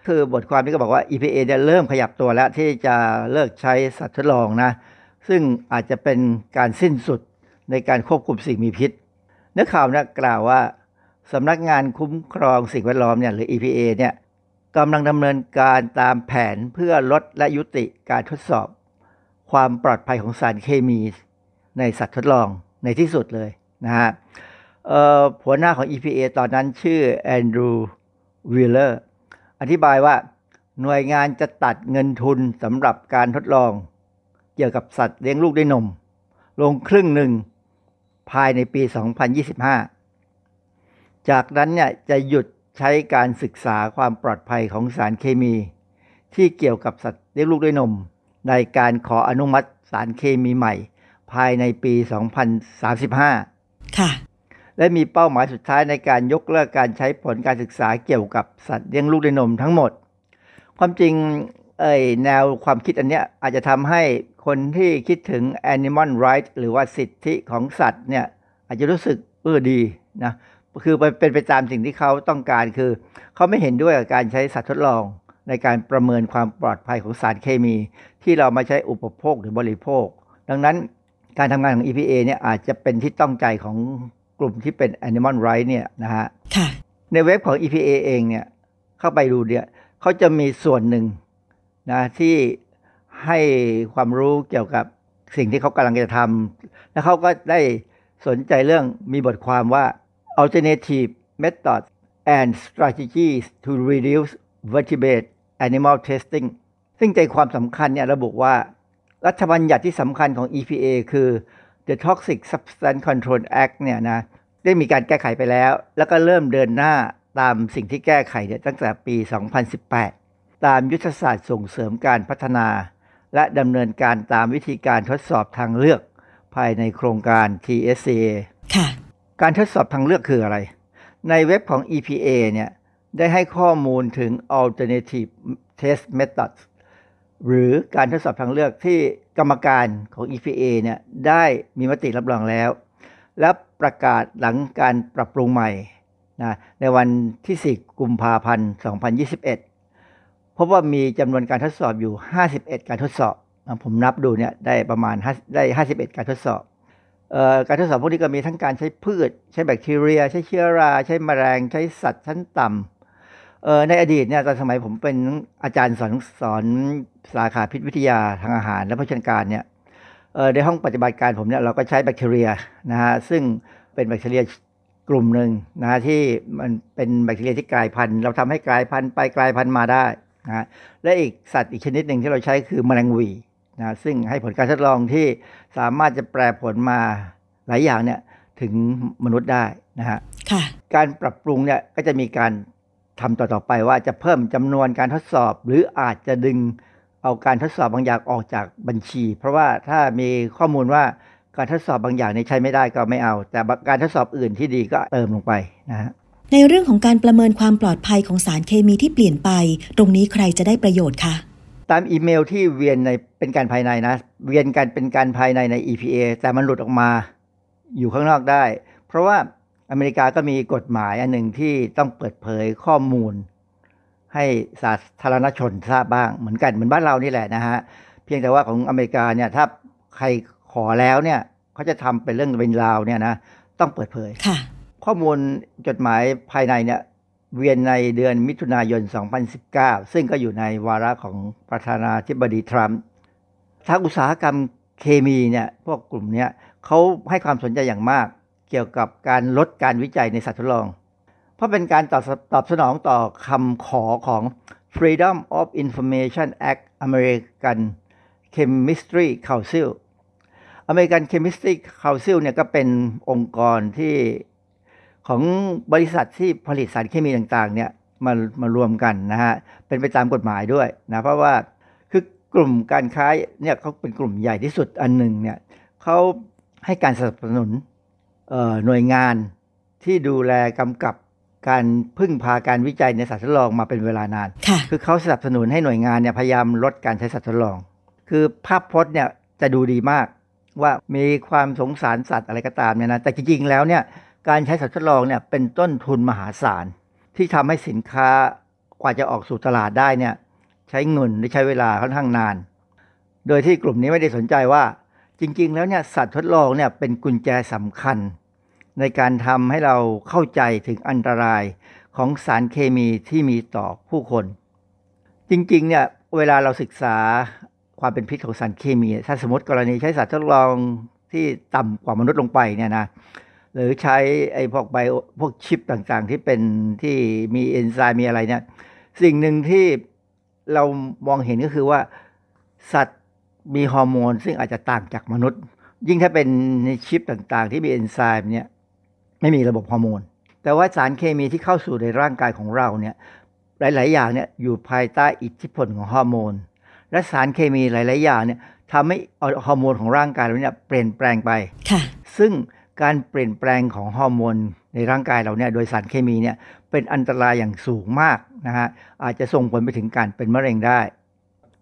คือบทความนี้ก็บอกว่า EPA เนี่ยเริ่มขยับตัวแล้วที่จะเลิกใช้สัตว์ทดลองนะ ซึ่งอาจจะเป็นการสิ้นสุดในการควบคุมสิ่งมีพิษ เนื้อข่าวเนี่ยกล่าวว่าสำนักงานคุ้มครองสิ่งแวดล้อมเนี่ยหรือ EPA เนี่ยกำลังดำเนินการตามแผนเพื่อลดและยุติการทดสอบ ความปลอดภัยของสารเคมีในสัตว์ทดลอง ในที่สุดเลยนะฮะหัวหน้าของ EPA ตอนนั้นชื่อแอนดรูวีลเลอร์อธิบายว่าหน่วยงานจะตัดเงินทุนสำหรับการทดลอง เกี่ยวกับสัตว์เลี้ยงลูกด้วยนม ลงครึ่งหนึ่งภายในปี 2025 จากนั้นเนี่ยจะหยุดใช้การศึกษาความปลอดภัยของสารเคมี ที่เกี่ยวกับสัตว์เลี้ยงลูกด้วยนม ในการขออนุมัติสารเคมีใหม่ ภายในปี 2035 ค่ะ และมีเป้าหมายสุดท้ายในการยกเลิกการใช้ผลการศึกษาเกี่ยวกับสัตว์เลี้ยงลูกด้วยนมทั้งหมด ความจริงเอ่ยแนวความคิดอันเนี้ยอาจจะทำให้คนที่คิดถึง animal rights หรือว่าสิทธิของสัตว์เนี่ยอาจจะรู้สึกเออดีนะคือเป็นไปตามสิ่งที่เขาต้องการคือ เขาไม่เห็นด้วยกับการใช้สัตว์ทดลองในการประเมินความปลอดภัยของสารเคมี ที่เรามาใช้อุปโภคหรือบริโภค ดังนั้น การทำงานของ EPA เนี่ยอาจจะเป็นที่ต้องใจของกลุ่มที่เป็น animal rights เนี่ยนะฮะค่ะในเว็บของ EPA เองเนี่ยเข้าไปดูเนี่ยเขาจะมีส่วนหนึ่งนะที่ให้ความรู้เกี่ยวกับสิ่งที่เขากำลังจะทำแล้วเขาก็ได้สนใจเรื่องมีบทความว่า alternative methods and strategies to reduce vertebrate animal testing ซึ่งใจความสำคัญเนี่ยระบุว่า รัฐบัญญัติที่สำคัญของ EPA คือ The Toxic Substance Control Act เนี่ยนะได้มีการแก้ไขไปแล้ว แล้วก็เริ่มเดินหน้าตามสิ่งที่แก้ไขเนี่ยตั้งแต่ปี 2018 ตามยุทธศาสตร์ส่งเสริมการพัฒนา และดำเนินการตามวิธีการทดสอบทางเลือก ภายในโครงการ TSCA ค่ะ การทดสอบทางเลือกคืออะไร ในเว็บของ EPA เนี่ยได้ให้ข้อมูลถึง alternative test methods หรือการทดสอบทางเลือกที่กรรมการของ EPA เนี่ยได้มีมติรับรองแล้ว และประกาศหลังการปรับปรุงใหม่นะในวันที่ 4 กุมภาพันธ์ 2021 พบว่ามีจำนวนการทดสอบอยู่ 51 การทดสอบผมนับดูเนี่ยได้ประมาณได้ 51 การทดสอบออการทดสอบพวกนี้ก็มีทั้งการใช้พืช ใช้แบคทีเรีย ใช้เชื้อรา ใช้แมลง ใช้สัตว์ชั้นต่ำ เอ่อในอดีตเนี่ยตอนสมัยผมเป็นอาจารย์สอนสอนสาขาพิษวิทยาทางอาหารและโภชนาการเนี่ยเอ่อในห้องปฏิบัติการผมเนี่ยเราก็ใช้แบคทีเรียนะฮะซึ่งเป็นแบคทีเรียกลุ่มหนึ่งนะฮะที่มันเป็นแบคทีเรียที่กลายพันธุ์เราทำให้กลายพันธุ์ไปกลายพันธุ์มาได้นะฮะและอีกสัตว์อีกชนิดหนึ่งที่เราใช้คือแมลงหวีนะซึ่งให้ผลการทดลองที่สามารถจะแปลผลมาหลายอย่างเนี่ยถึงมนุษย์ได้นะฮะค่ะการปรับปรุงเนี่ยก็จะมีการ ทำต่อๆไปว่าจะเพิ่มจำนวนการทดสอบ หรืออาจจะดึงเอาการทดสอบบางอย่างออกจากบัญชี เพราะว่าถ้ามีข้อมูลว่าการทดสอบบางอย่างในใช้ไม่ได้ก็ไม่เอา แต่การทดสอบอื่นที่ดีก็เติมลงไปนะฮะในเรื่องของการประเมินความปลอดภัยของสารเคมีที่เปลี่ยนไป ตรงนี้ใครจะได้ประโยชน์คะตามอีเมลที่เวียนในเป็นการภายในนะ เวียนกันเป็นการภายในใน EPA แต่มันหลุดออกมาอยู่ข้างนอกได้ เพราะว่า อเมริกาก็มีกฎหมายอันหนึ่งที่ต้องเปิดเผยข้อมูล ให้สาธารณชนทราบบ้างเหมือนกันเหมือนบ้านเรานี่แหละนะฮะเพียงแต่ว่าของอเมริกาเนี่ยถ้าใครขอแล้วเนี่ยเขาจะทำเป็นเรื่องเป็นราวเนี่ยนะต้องเปิดเผยค่ะข้อมูลจดหมายภายในเนี่ยเวียนในเดือนมิถุนายน 2019 ซึ่งก็อยู่ในวาระของประธานาธิบดีทรัมป์ทางอุตสาหกรรมเคมีเนี่ยพวกกลุ่มเนี้ยเขาให้ความสนใจอย่างมาก เกี่ยวกับการลดการวิจัยในสัตว์ทดลอง เพราะเป็นการตอบตอบสนองต่อคำขอของ Freedom of Information Act American Chemistry Council American Chemistry Council เนี่ยก็เป็นองค์กรที่ของบริษัทที่ผลิตสารเคมีต่างๆเนี่ยมามารวมกันนะฮะ เป็นไปตามกฎหมายด้วยนะ เพราะว่าคือกลุ่มการค้าเนี่ยเขาเป็นกลุ่มใหญ่ที่สุดอันหนึ่งเนี่ยเขาให้การสนับสนุน หน่วยงานที่ดูแลกำกับการพึ่งพาการวิจัยในสัตว์ทดลองมาเป็นเวลานานค่ะคือเขาสนับสนุนให้หน่วยงานเนี่ยพยายามลดการใช้สัตว์ทดลอง คือภาพพจน์เนี่ยจะดูดีมากว่ามีความสงสารสัตว์อะไรก็ตามเนี่ยนะ แต่จริงๆแล้วเนี่ยการใช้สัตว์ทดลองเนี่ยเป็นต้นทุนมหาศาล ที่ทำให้สินค้ากว่าจะออกสู่ตลาดได้เนี่ยใช้เงินและใช้เวลาค่อนข้างนาน โดยที่กลุ่มนี้ไม่ได้สนใจว่า จริงๆ แล้วเนี่ยสัตว์ทดลองเนี่ยเป็นกุญแจสำคัญ ในการทำให้เราเข้าใจถึงอันตรายของสารเคมีที่มีต่อผู้คน จริงๆ เนี่ยเวลาเราศึกษาความเป็นพิษของสารเคมี ถ้าสมมติกรณีใช้สัตว์ทดลองที่ต่ำกว่ามนุษย์ลงไปเนี่ยนะหรือใช้ไอ้พวกไบพวกชิปต่างๆ ที่เป็นที่มีเอนไซม์มีอะไรเนี่ยสิ่งหนึ่งที่เรามองเห็นก็คือว่า สัตว์ มีฮอร์โมนซึ่งอาจจะต่างจากมนุษย์ ยิ่งถ้าเป็นในชิปต่างๆ ที่มีเอนไซม์เนี่ยไม่มีระบบฮอร์โมน แต่ว่าสารเคมีที่เข้าสู่ในร่างกายของเราเนี่ยหลาย ๆ อย่างเนี่ยอยู่ภายใต้อิทธิพลของฮอร์โมน และสารเคมีหลาย ๆ อย่างเนี่ยทำให้ฮอร์โมนของร่างกายเราเนี่ยเปลี่ยนแปลงไปค่ะ ซึ่งการเปลี่ยนแปลงของฮอร์โมนในร่างกายเราเนี่ยโดยสารเคมีเนี่ยเป็นอันตรายอย่างสูงมากนะฮะอาจจะส่งผลไปถึงการเป็นมะเร็งได้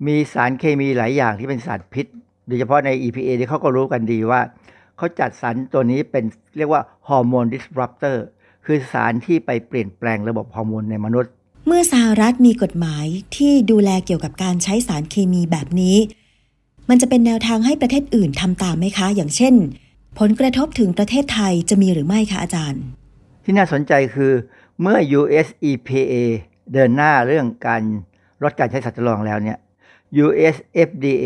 มีสารเคมีหลายอย่างที่เป็นสารพิษดยเฉพาะใน EPA ที่เขาก็รู้กันดีว่า เขาจัดสารตัวนี้เป็นเรียกว่าฮอร์โมนดิสรัปเตอร์คือสารที่ไปเปลี่ยนแปลงระบบฮอร์โมนในมนุษย์ เมื่อสหรัฐมีกฎหมายที่ดูแลเกี่ยวกับการใช้สารเคมีแบบนี้ มันจะเป็นแนวทางให้ประเทศอื่นทำตามไหมคะ อย่างเช่น ผลกระทบถึงประเทศไทยจะมีหรือไม่คะอาจารย์ ที่น่าสนใจคือเมื่อ US EPA เดินหน้าเรื่องการลดการใช้สัตว์ทดลองแล้วเนี่ย US FDA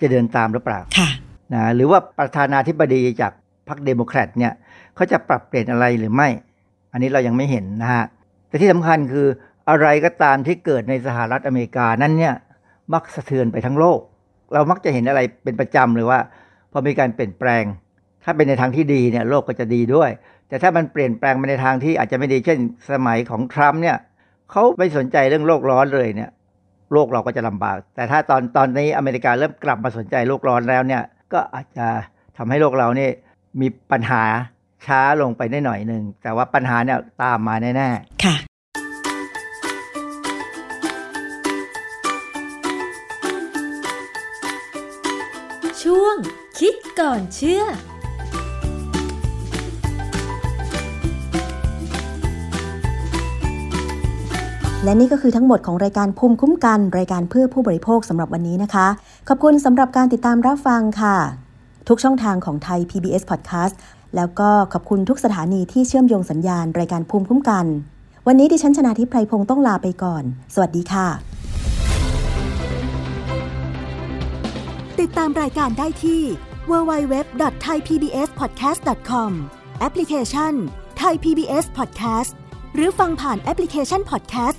จะเดินตามหรือเปล่าค่ะนะหรือว่าประธานาธิบดีจากพรรคเดโมแครตเนี่ยเขาจะปรับเปลี่ยนอะไรหรือไม่ อันนี้เรายังไม่เห็นนะฮะ แต่ที่สำคัญคืออะไรก็ตามที่เกิดในสหรัฐอเมริกานั้นเนี่ยมักสะเทือนไปทั้งโลก เรามักจะเห็นอะไรเป็นประจำเลยว่า พอมีการเปลี่ยนแปลง ถ้าเป็นในทางที่ดีเนี่ยโลกก็จะดีด้วย แต่ถ้ามันเปลี่ยนแปลงไปในทางที่อาจจะไม่ดีเช่นสมัยของทรัมป์เนี่ยเขาไม่สนใจเรื่องโลกร้อนเลยเนี่ย โลกเราก็จะลำบาก แต่ถ้าตอนตอนนี้อเมริกาเริ่มกลับมาสนใจโลกร้อนแล้วเนี่ยก็อาจจะทำให้โลกเราเนี่ยมีปัญหาช้าลงไปได้หน่อยหนึ่งแต่ว่าปัญหาเนี่ยตามมาแน่ๆค่ะช่วงคิดก่อนเชื่อ และนี่ก็คือทั้งหมดของรายการภูมิคุ้มกัน รายการเพื่อผู้บริโภคสำหรับวันนี้นะคะ ขอบคุณสำหรับการติดตามรับฟังค่ะ ทุกช่องทางของไทย PBS Podcast แล้วก็ขอบคุณทุกสถานีที่เชื่อมโยงสัญญาณ รายการภูมิคุ้มกัน วันนี้ดิฉันชนะทิพไพรพงศ์ต้องลาไปก่อน สวัสดีค่ะ ติดตามรายการได้ที่ www.thaipbspodcast.com แอปพลิเคชัน Thai PBS Podcast หรือฟังผ่านแอปพลิเคชัน Podcast